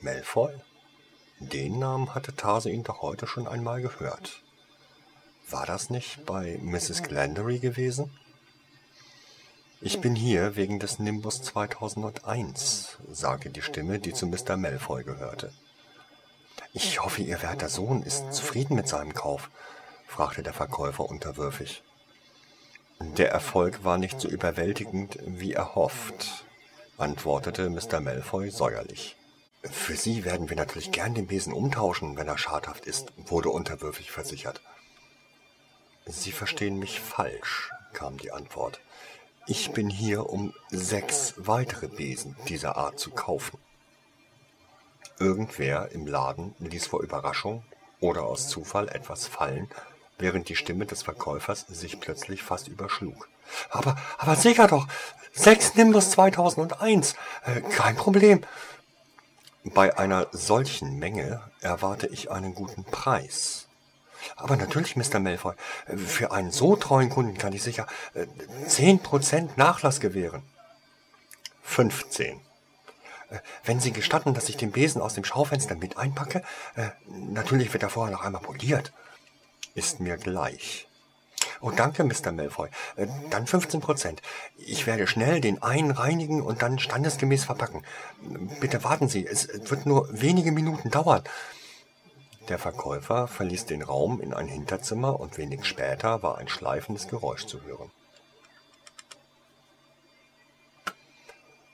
Malfoy? Den Namen hatte Tase ihn doch heute schon einmal gehört. War das nicht bei Mrs. Glandery gewesen? Ich bin hier wegen des Nimbus 2001, sagte die Stimme, die zu Mr. Malfoy gehörte. Ich hoffe, Ihr werter Sohn ist zufrieden mit seinem Kauf, fragte der Verkäufer unterwürfig. Der Erfolg war nicht so überwältigend wie erhofft, antwortete Mr. Malfoy säuerlich. Für Sie werden wir natürlich gern den Besen umtauschen, wenn er schadhaft ist, wurde unterwürfig versichert. Sie verstehen mich falsch, kam die Antwort. Ich bin hier, um sechs weitere Besen dieser Art zu kaufen. Irgendwer im Laden ließ vor Überraschung oder aus Zufall etwas fallen, während die Stimme des Verkäufers sich plötzlich fast überschlug. Aber, aber sicher doch, sechs Nimbus 2001, äh, kein Problem. Bei einer solchen Menge erwarte ich einen guten Preis. Aber natürlich, Mr. Malfoy, für einen so treuen Kunden kann ich sicher äh, zehn Prozent Nachlass gewähren. 15. Wenn Sie gestatten, dass ich den Besen aus dem Schaufenster mit einpacke, äh, natürlich wird er vorher noch einmal poliert ist mir gleich. Oh, danke, Mr. Malfoy. Äh, dann 15 Prozent. Ich werde schnell den einen reinigen und dann standesgemäß verpacken. Bitte warten Sie, es wird nur wenige Minuten dauern. Der Verkäufer verließ den Raum in ein Hinterzimmer und wenig später war ein schleifendes Geräusch zu hören.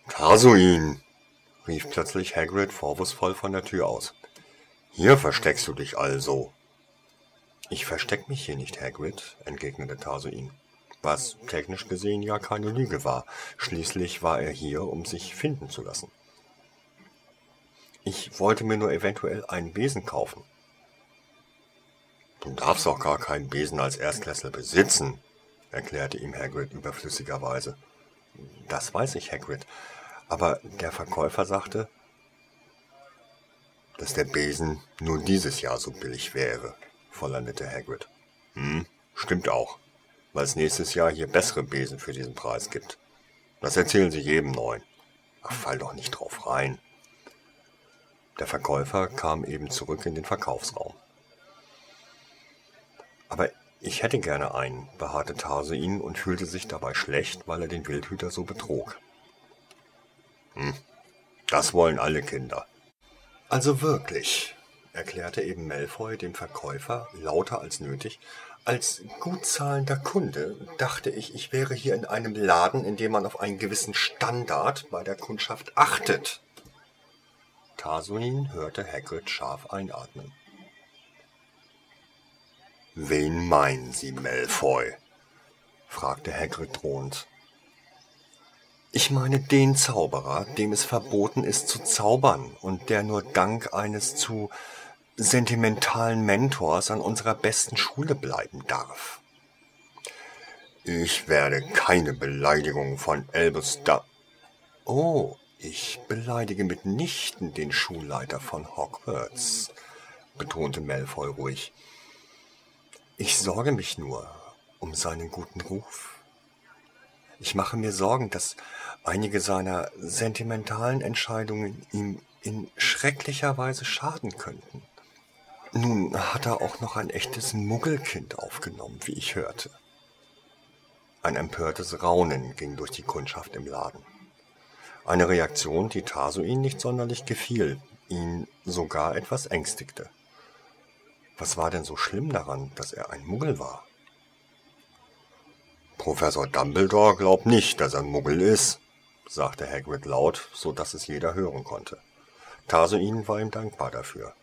Tarsuin, rief plötzlich Hagrid vorwurfsvoll von der Tür aus. Hier versteckst du dich also. Ich versteck mich hier nicht, Hagrid, entgegnete Tarsoin. Was technisch gesehen ja keine Lüge war. Schließlich war er hier, um sich finden zu lassen. Ich wollte mir nur eventuell einen Besen kaufen. Du darfst auch gar keinen Besen als Erstklässler besitzen, erklärte ihm Hagrid überflüssigerweise. Das weiß ich, Hagrid. Aber der Verkäufer sagte, dass der Besen nur dieses Jahr so billig wäre vollendete Hagrid. Hm, stimmt auch, weil es nächstes Jahr hier bessere Besen für diesen Preis gibt. Das erzählen sie jedem Neuen. Ach, fall doch nicht drauf rein. Der Verkäufer kam eben zurück in den Verkaufsraum. Aber ich hätte gerne einen, beharrte Tarsuin und fühlte sich dabei schlecht, weil er den Wildhüter so betrog. Hm, das wollen alle Kinder. Also wirklich, erklärte eben Malfoy dem Verkäufer lauter als nötig. Als gut zahlender Kunde dachte ich, ich wäre hier in einem Laden, in dem man auf einen gewissen Standard bei der Kundschaft achtet. Tarsuin hörte Hagrid scharf einatmen. Wen meinen Sie, Malfoy? fragte Hagrid drohend. Ich meine den Zauberer, dem es verboten ist zu zaubern und der nur dank eines zu sentimentalen Mentors an unserer besten Schule bleiben darf. Ich werde keine Beleidigung von Albus da. Oh, ich beleidige mitnichten den Schulleiter von Hogwarts, betonte Malfoy ruhig. Ich sorge mich nur um seinen guten Ruf. Ich mache mir Sorgen, dass einige seiner sentimentalen Entscheidungen ihm in schrecklicher Weise schaden könnten. Nun hat er auch noch ein echtes Muggelkind aufgenommen, wie ich hörte. Ein empörtes Raunen ging durch die Kundschaft im Laden. Eine Reaktion, die Tarsuin nicht sonderlich gefiel, ihn sogar etwas ängstigte. Was war denn so schlimm daran, dass er ein Muggel war? Professor Dumbledore glaubt nicht, dass er Muggel ist, sagte Hagrid laut, so dass es jeder hören konnte. Tarsuin war ihm dankbar dafür.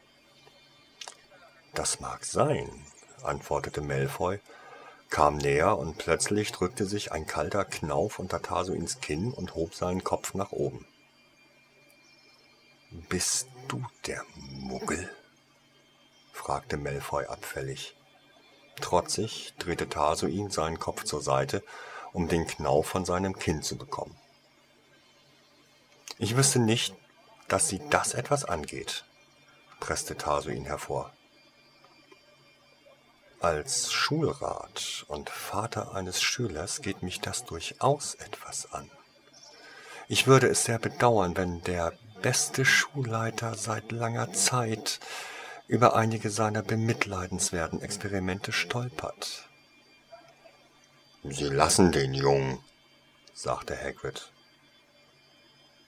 Das mag sein, antwortete Malfoy, kam näher und plötzlich drückte sich ein kalter Knauf unter Tarsuins Kinn und hob seinen Kopf nach oben. Bist du der Muggel? fragte Malfoy abfällig. Trotzig drehte Tarsuin seinen Kopf zur Seite, um den Knauf von seinem Kinn zu bekommen. Ich wüsste nicht, dass sie das etwas angeht, presste Tarsuin hervor. Als Schulrat und Vater eines Schülers geht mich das durchaus etwas an. Ich würde es sehr bedauern, wenn der beste Schulleiter seit langer Zeit über einige seiner bemitleidenswerten Experimente stolpert. Sie lassen den Jungen, sagte Hagrid.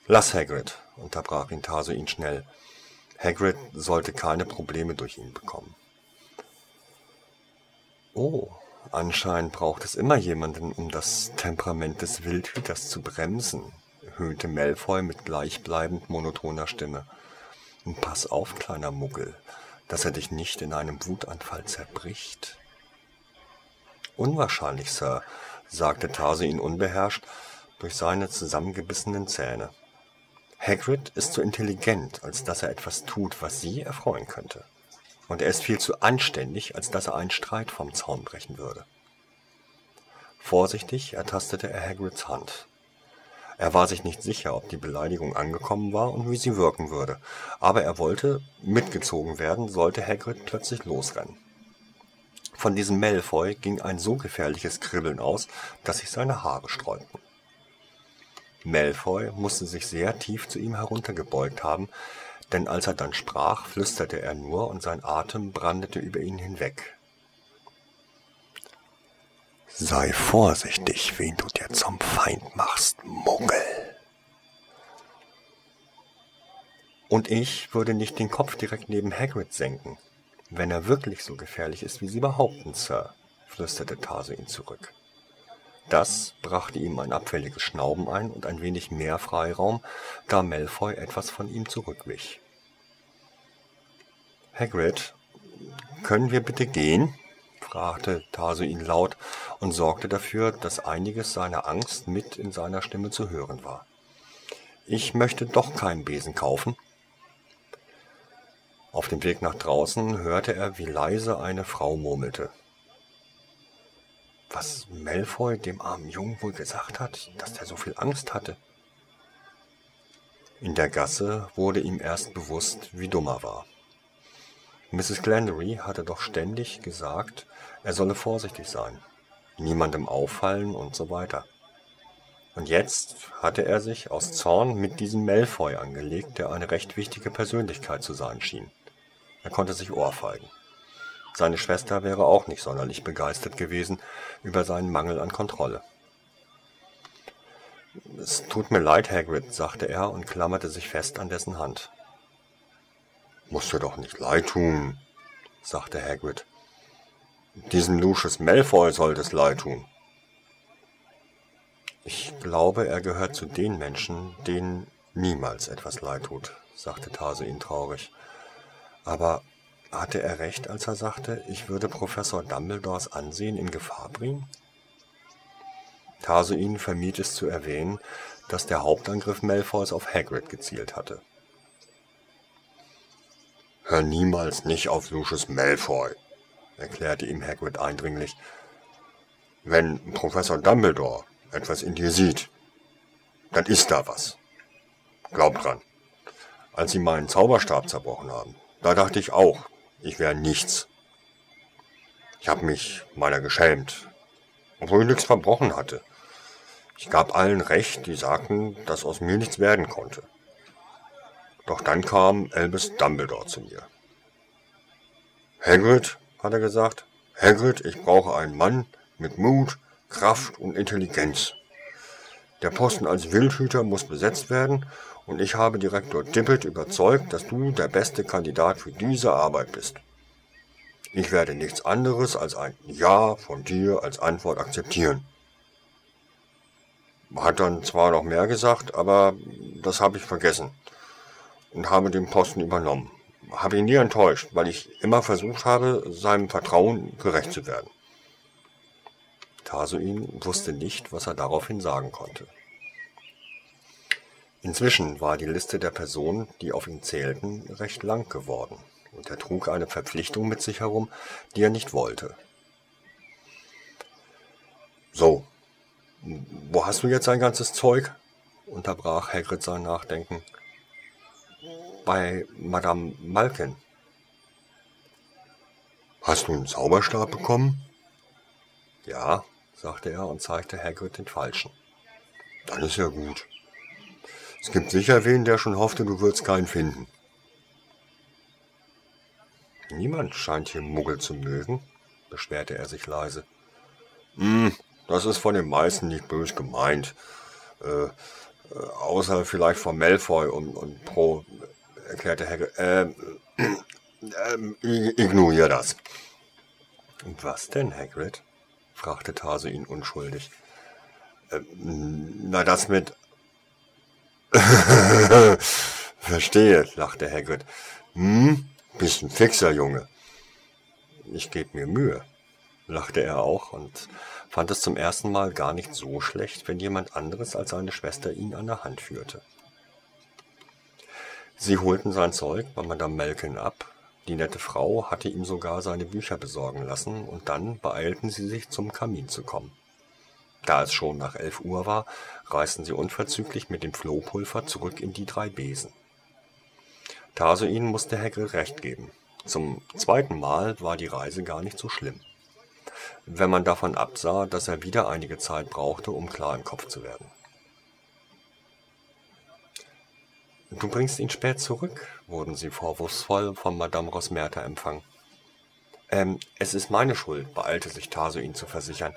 Lass Hagrid, unterbrach ihn Tarso schnell. Hagrid sollte keine Probleme durch ihn bekommen. Oh, anscheinend braucht es immer jemanden, um das Temperament des Wildhüters zu bremsen, höhnte Malfoy mit gleichbleibend monotoner Stimme. Pass auf, kleiner Muggel, dass er dich nicht in einem Wutanfall zerbricht. Unwahrscheinlich, Sir, sagte Tase ihn unbeherrscht durch seine zusammengebissenen Zähne. Hagrid ist zu intelligent, als dass er etwas tut, was Sie erfreuen könnte und er ist viel zu anständig, als dass er einen Streit vom Zaun brechen würde. Vorsichtig ertastete er Hagrids Hand. Er war sich nicht sicher, ob die Beleidigung angekommen war und wie sie wirken würde, aber er wollte mitgezogen werden, sollte Hagrid plötzlich losrennen. Von diesem Malfoy ging ein so gefährliches Kribbeln aus, dass sich seine Haare sträubten. Malfoy musste sich sehr tief zu ihm heruntergebeugt haben, denn als er dann sprach, flüsterte er nur, und sein Atem brandete über ihn hinweg. Sei vorsichtig, wen du dir zum Feind machst, Muggel. Und ich würde nicht den Kopf direkt neben Hagrid senken, wenn er wirklich so gefährlich ist, wie Sie behaupten, Sir, flüsterte Tase ihn zurück. Das brachte ihm ein abfälliges Schnauben ein und ein wenig mehr Freiraum, da Malfoy etwas von ihm zurückwich. Hagrid, können wir bitte gehen? Fragte Taso ihn laut und sorgte dafür, dass einiges seiner Angst mit in seiner Stimme zu hören war. Ich möchte doch keinen Besen kaufen. Auf dem Weg nach draußen hörte er, wie leise eine Frau murmelte. Was Malfoy dem armen Jungen wohl gesagt hat, dass er so viel Angst hatte. In der Gasse wurde ihm erst bewusst, wie dumm er war. Mrs. Glendory hatte doch ständig gesagt, er solle vorsichtig sein, niemandem auffallen und so weiter. Und jetzt hatte er sich aus Zorn mit diesem Malfoy angelegt, der eine recht wichtige Persönlichkeit zu sein schien. Er konnte sich ohrfeigen. Seine Schwester wäre auch nicht sonderlich begeistert gewesen über seinen Mangel an Kontrolle. Es tut mir leid, Hagrid, sagte er und klammerte sich fest an dessen Hand. Musst dir doch nicht leid tun, sagte Hagrid. Diesem Lucius Malfoy soll es leid tun. Ich glaube, er gehört zu den Menschen, denen niemals etwas leid tut, sagte Tarsuin traurig. Aber hatte er recht, als er sagte, ich würde Professor Dumbledores Ansehen in Gefahr bringen? Tarsuin vermied es zu erwähnen, dass der Hauptangriff Malfoys auf Hagrid gezielt hatte. Hör niemals nicht auf Lucius Malfoy, erklärte ihm Hagrid eindringlich. Wenn Professor Dumbledore etwas in dir sieht, dann ist da was. Glaub dran. Als sie meinen Zauberstab zerbrochen haben, da dachte ich auch, ich wäre nichts. Ich habe mich meiner geschämt, obwohl ich nichts verbrochen hatte. Ich gab allen recht, die sagten, dass aus mir nichts werden konnte. Doch dann kam Albus Dumbledore zu mir. Hagrid, hat er gesagt, Hagrid, ich brauche einen Mann mit Mut, Kraft und Intelligenz. Der Posten als Wildhüter muss besetzt werden und ich habe Direktor Dippet überzeugt, dass du der beste Kandidat für diese Arbeit bist. Ich werde nichts anderes als ein Ja von dir als Antwort akzeptieren. Hat dann zwar noch mehr gesagt, aber das habe ich vergessen und habe den Posten übernommen. Habe ihn nie enttäuscht, weil ich immer versucht habe, seinem Vertrauen gerecht zu werden. Tarsuin wusste nicht, was er daraufhin sagen konnte. Inzwischen war die Liste der Personen, die auf ihn zählten, recht lang geworden, und er trug eine Verpflichtung mit sich herum, die er nicht wollte. So, wo hast du jetzt dein ganzes Zeug? unterbrach Hagrid sein Nachdenken. Bei Madame Malkin. Hast du einen Zauberstab bekommen? Ja, sagte er und zeigte Hagrid den falschen. Dann ist ja gut. Es gibt sicher wen, der schon hoffte, du würdest keinen finden. Niemand scheint hier Muggel zu mögen, beschwerte er sich leise. Hm, das ist von den meisten nicht bös gemeint. Äh, äh, außer vielleicht von Malfoy und, und Pro, erklärte Hagrid. Äh, äh, ignorier das. Was denn, Hagrid? fragte Tase ihn unschuldig. Äh, na, das mit... (laughs) Verstehe, lachte Hagrid. Hm, bist ein fixer Junge. Ich geb mir Mühe, lachte er auch und fand es zum ersten Mal gar nicht so schlecht, wenn jemand anderes als seine Schwester ihn an der Hand führte. Sie holten sein Zeug bei Madame Melkin ab, die nette Frau hatte ihm sogar seine Bücher besorgen lassen, und dann beeilten sie sich, zum Kamin zu kommen. Da es schon nach elf Uhr war, reisten sie unverzüglich mit dem Flohpulver zurück in die drei Besen. Tarsoin musste Hagrid recht geben. Zum zweiten Mal war die Reise gar nicht so schlimm. Wenn man davon absah, dass er wieder einige Zeit brauchte, um klar im Kopf zu werden. Du bringst ihn spät zurück, wurden sie vorwurfsvoll von Madame Rosmerta empfangen. Ähm, es ist meine Schuld, beeilte sich Taso ihn zu versichern.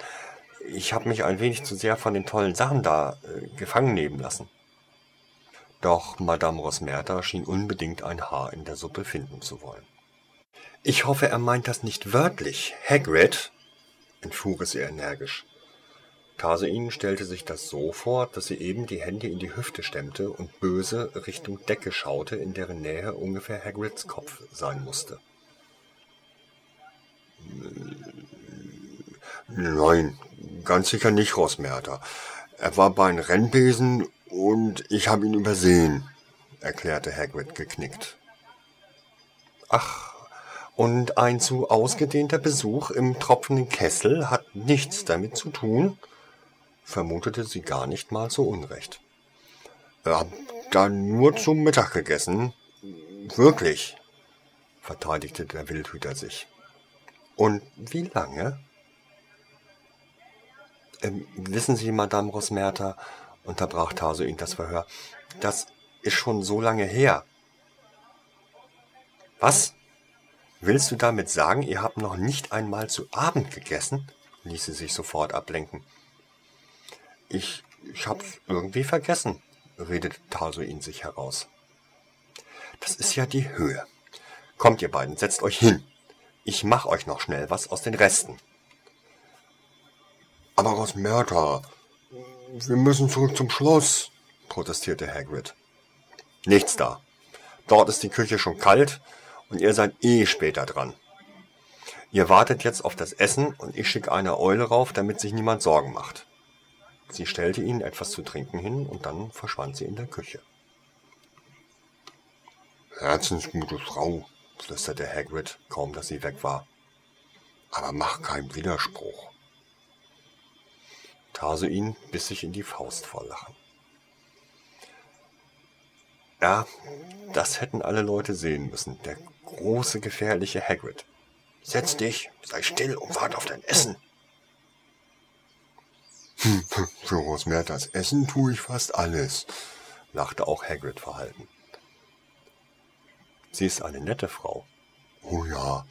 Ich habe mich ein wenig zu sehr von den tollen Sachen da äh, gefangen nehmen lassen. Doch Madame Rosmerta schien unbedingt ein Haar in der Suppe finden zu wollen. Ich hoffe, er meint das nicht wörtlich, Hagrid, entfuhr es ihr energisch. Tarsein stellte sich das so vor, dass sie eben die Hände in die Hüfte stemmte und böse Richtung Decke schaute, in deren Nähe ungefähr Hagrids Kopf sein musste. Nein, ganz sicher nicht, Rosmerta. Er war bei einem Rennbesen und ich habe ihn übersehen, erklärte Hagrid geknickt. Ach, und ein zu ausgedehnter Besuch im tropfenden Kessel hat nichts damit zu tun? Vermutete sie gar nicht mal so unrecht. Hab da nur zum Mittag gegessen. Wirklich, verteidigte der Wildhüter sich. Und wie lange? Ähm, wissen Sie, Madame Rosmerta, unterbrach Tarsoin das Verhör. Das ist schon so lange her. Was? Willst du damit sagen, ihr habt noch nicht einmal zu Abend gegessen? ließ sie sich sofort ablenken. Ich, ich hab's irgendwie vergessen, redete Tarsoin sich heraus. Das ist ja die Höhe. Kommt ihr beiden, setzt euch hin. Ich mach euch noch schnell was aus den Resten. Aber Rosmerta, wir müssen zurück zum Schloss, protestierte Hagrid. Nichts da. Dort ist die Küche schon kalt und ihr seid eh später dran. Ihr wartet jetzt auf das Essen und ich schicke eine Eule rauf, damit sich niemand Sorgen macht. Sie stellte ihnen etwas zu trinken hin und dann verschwand sie in der Küche. Herzensgute Frau, flüsterte Hagrid, kaum dass sie weg war. Aber mach keinen Widerspruch. Tarsoin biss sich in die Faust vor Lachen. Ja, das hätten alle Leute sehen müssen. Der große, gefährliche Hagrid. Setz dich, sei still und warte auf dein Essen. (laughs) Für Rosmertas Essen tue ich fast alles, lachte auch Hagrid verhalten. Sie ist eine nette Frau. Oh ja,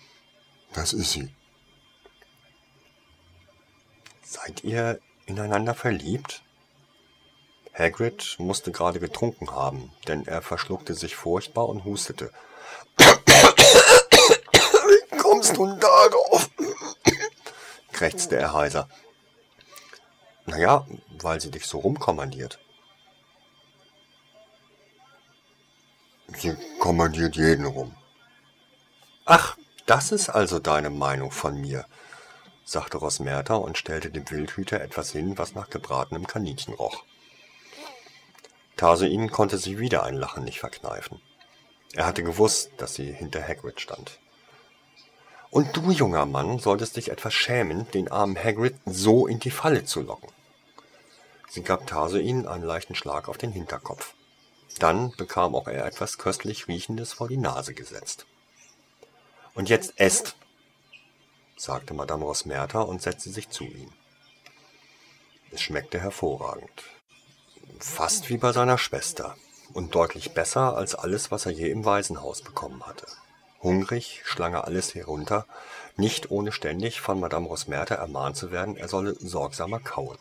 das ist sie. Seid ihr ineinander verliebt? Hagrid musste gerade getrunken haben, denn er verschluckte sich furchtbar und hustete. Wie (coughs) kommst du darauf? krächzte er heiser. Naja, weil sie dich so rumkommandiert. Sie kommandiert jeden rum. Ach, das ist also deine Meinung von mir, sagte Rosmerta und stellte dem Wildhüter etwas hin, was nach gebratenem Kaninchen roch. Tarsoin konnte sich wieder ein Lachen nicht verkneifen. Er hatte gewusst, dass sie hinter Hagrid stand. Und du, junger Mann, solltest dich etwas schämen, den armen Hagrid so in die Falle zu locken. Sie gab Tarsoin einen leichten Schlag auf den Hinterkopf. Dann bekam auch er etwas köstlich Riechendes vor die Nase gesetzt. Und jetzt esst, sagte Madame Rosmerta und setzte sich zu ihm. Es schmeckte hervorragend fast wie bei seiner Schwester und deutlich besser als alles, was er je im Waisenhaus bekommen hatte. Hungrig schlang er alles herunter, nicht ohne ständig von Madame Rosmerta ermahnt zu werden, er solle sorgsamer kauen.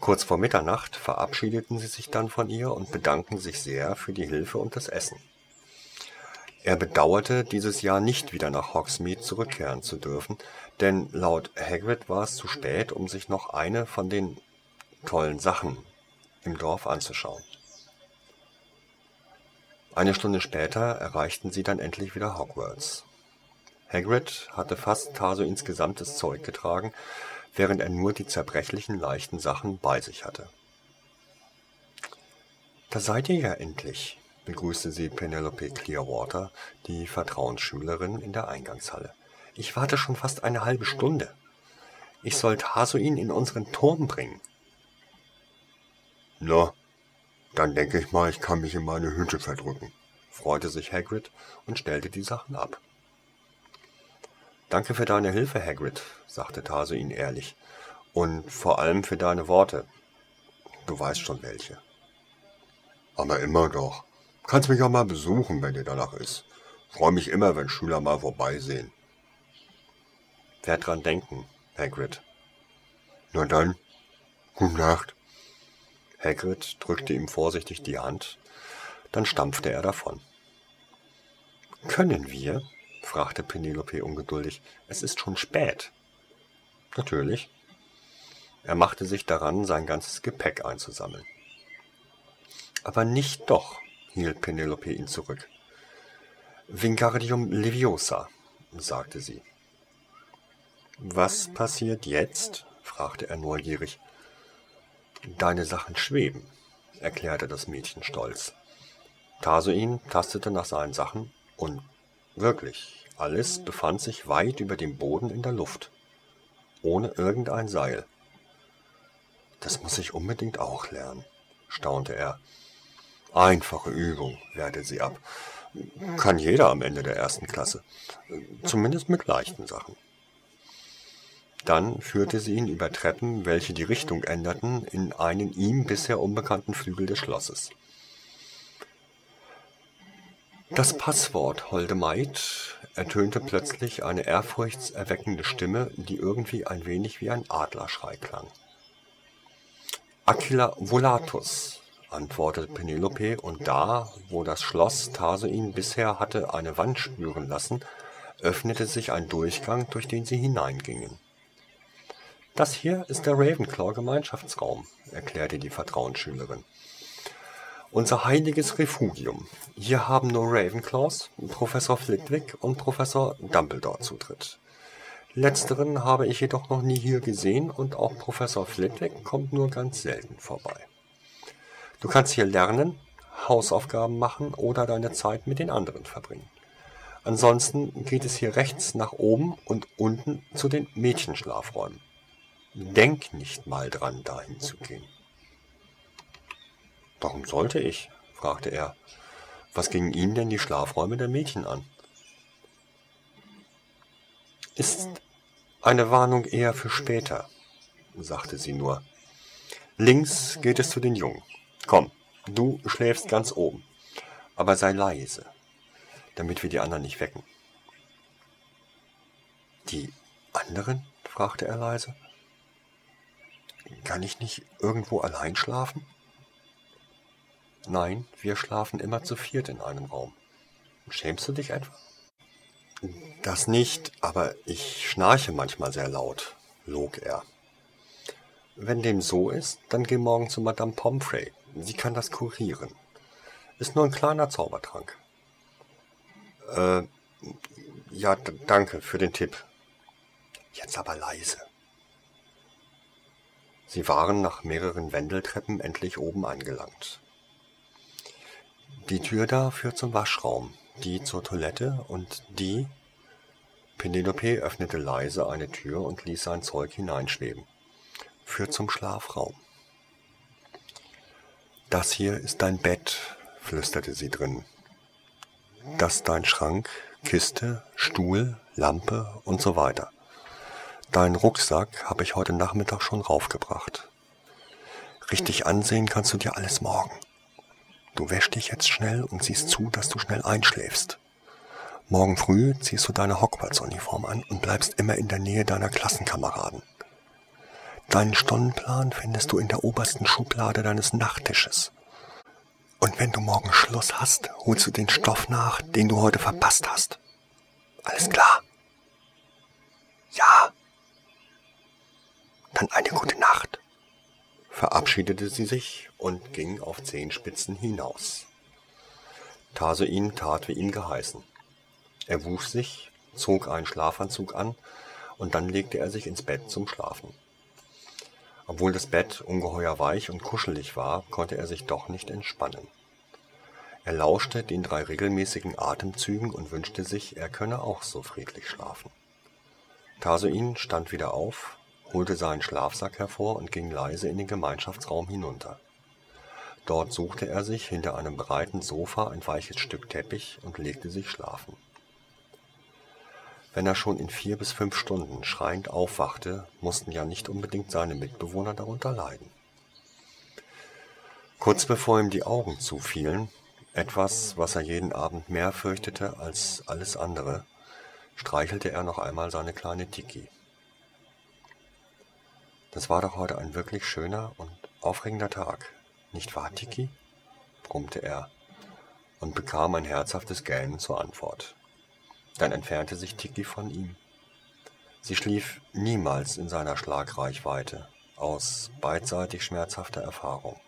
Kurz vor Mitternacht verabschiedeten sie sich dann von ihr und bedankten sich sehr für die Hilfe und das Essen. Er bedauerte, dieses Jahr nicht wieder nach Hogsmeade zurückkehren zu dürfen, denn laut Hagrid war es zu spät, um sich noch eine von den tollen Sachen im Dorf anzuschauen. Eine Stunde später erreichten sie dann endlich wieder Hogwarts. Hagrid hatte fast Tarsoins gesamtes Zeug getragen, während er nur die zerbrechlichen leichten Sachen bei sich hatte. Da seid ihr ja endlich, begrüßte sie Penelope Clearwater, die Vertrauensschülerin in der Eingangshalle. Ich warte schon fast eine halbe Stunde. Ich soll Tarsoin in unseren Turm bringen. Na, dann denke ich mal, ich kann mich in meine Hütte verdrücken, freute sich Hagrid und stellte die Sachen ab. Danke für deine Hilfe, Hagrid, sagte Tarsoin ehrlich, und vor allem für deine Worte. Du weißt schon welche. Aber immer doch. Kannst mich auch mal besuchen, wenn dir danach ist. Freue mich immer, wenn Schüler mal vorbeisehen. Werd dran denken, Hagrid. Na dann, gute Nacht. Hagrid drückte ihm vorsichtig die Hand, dann stampfte er davon. Können wir? fragte Penelope ungeduldig. Es ist schon spät. Natürlich. Er machte sich daran, sein ganzes Gepäck einzusammeln. Aber nicht doch, hielt Penelope ihn zurück. Vingardium Leviosa, sagte sie. Was passiert jetzt? fragte er neugierig. Deine Sachen schweben, erklärte das Mädchen stolz. Tarsoin tastete nach seinen Sachen und wirklich, alles befand sich weit über dem Boden in der Luft, ohne irgendein Seil. Das muss ich unbedingt auch lernen, staunte er. Einfache Übung, wehrte sie ab. Kann jeder am Ende der ersten Klasse. Zumindest mit leichten Sachen. Dann führte sie ihn über Treppen, welche die Richtung änderten, in einen ihm bisher unbekannten Flügel des Schlosses. Das Passwort, holde Maid, ertönte plötzlich eine ehrfurchtserweckende Stimme, die irgendwie ein wenig wie ein Adlerschrei klang. Aquila volatus, antwortete Penelope, und da, wo das Schloss Tarsoin bisher hatte eine Wand spüren lassen, öffnete sich ein Durchgang, durch den sie hineingingen. Das hier ist der Ravenclaw-Gemeinschaftsraum, erklärte die Vertrauensschülerin. Unser heiliges Refugium. Hier haben nur Ravenclaws, Professor Flitwick und Professor Dumbledore Zutritt. Letzteren habe ich jedoch noch nie hier gesehen und auch Professor Flitwick kommt nur ganz selten vorbei. Du kannst hier lernen, Hausaufgaben machen oder deine Zeit mit den anderen verbringen. Ansonsten geht es hier rechts nach oben und unten zu den Mädchenschlafräumen. Denk nicht mal dran, dahin zu gehen. Warum sollte ich? fragte er. Was gingen ihm denn die Schlafräume der Mädchen an? Ist eine Warnung eher für später, sagte sie nur. Links geht es zu den Jungen. Komm, du schläfst ganz oben, aber sei leise, damit wir die anderen nicht wecken. Die anderen? fragte er leise. Kann ich nicht irgendwo allein schlafen? Nein, wir schlafen immer zu viert in einem Raum. Schämst du dich etwa? Das nicht, aber ich schnarche manchmal sehr laut, log er. Wenn dem so ist, dann geh morgen zu Madame Pomfrey. Sie kann das kurieren. Ist nur ein kleiner Zaubertrank. Äh, ja, danke für den Tipp. Jetzt aber leise. Sie waren nach mehreren Wendeltreppen endlich oben angelangt. Die Tür da führt zum Waschraum, die zur Toilette und die Penelope öffnete leise eine Tür und ließ sein Zeug hineinschweben. Führt zum Schlafraum. Das hier ist dein Bett, flüsterte sie drin. Das dein Schrank, Kiste, Stuhl, Lampe und so weiter. Deinen Rucksack habe ich heute Nachmittag schon raufgebracht. Richtig ansehen kannst du dir alles morgen. Du wäschst dich jetzt schnell und siehst zu, dass du schnell einschläfst. Morgen früh ziehst du deine Hogwarts-Uniform an und bleibst immer in der Nähe deiner Klassenkameraden. Deinen Stundenplan findest du in der obersten Schublade deines Nachttisches. Und wenn du morgen Schluss hast, holst du den Stoff nach, den du heute verpasst hast. Alles klar? Ja. Dann eine gute Nacht, verabschiedete sie sich und ging auf Zehenspitzen hinaus. Tasoin tat wie ihm geheißen. Er wusch sich, zog einen Schlafanzug an und dann legte er sich ins Bett zum Schlafen. Obwohl das Bett ungeheuer weich und kuschelig war, konnte er sich doch nicht entspannen. Er lauschte den drei regelmäßigen Atemzügen und wünschte sich, er könne auch so friedlich schlafen. Tasoin stand wieder auf, holte seinen Schlafsack hervor und ging leise in den Gemeinschaftsraum hinunter. Dort suchte er sich hinter einem breiten Sofa ein weiches Stück Teppich und legte sich schlafen. Wenn er schon in vier bis fünf Stunden schreiend aufwachte, mussten ja nicht unbedingt seine Mitbewohner darunter leiden. Kurz bevor ihm die Augen zufielen, etwas, was er jeden Abend mehr fürchtete als alles andere, streichelte er noch einmal seine kleine Tiki. Das war doch heute ein wirklich schöner und aufregender Tag, nicht wahr, Tiki? brummte er und bekam ein herzhaftes Gähnen zur Antwort. Dann entfernte sich Tiki von ihm. Sie schlief niemals in seiner Schlagreichweite, aus beidseitig schmerzhafter Erfahrung.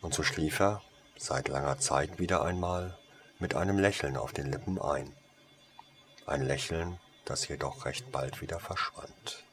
Und so schlief er, seit langer Zeit wieder einmal, mit einem Lächeln auf den Lippen ein. Ein Lächeln, das jedoch recht bald wieder verschwand.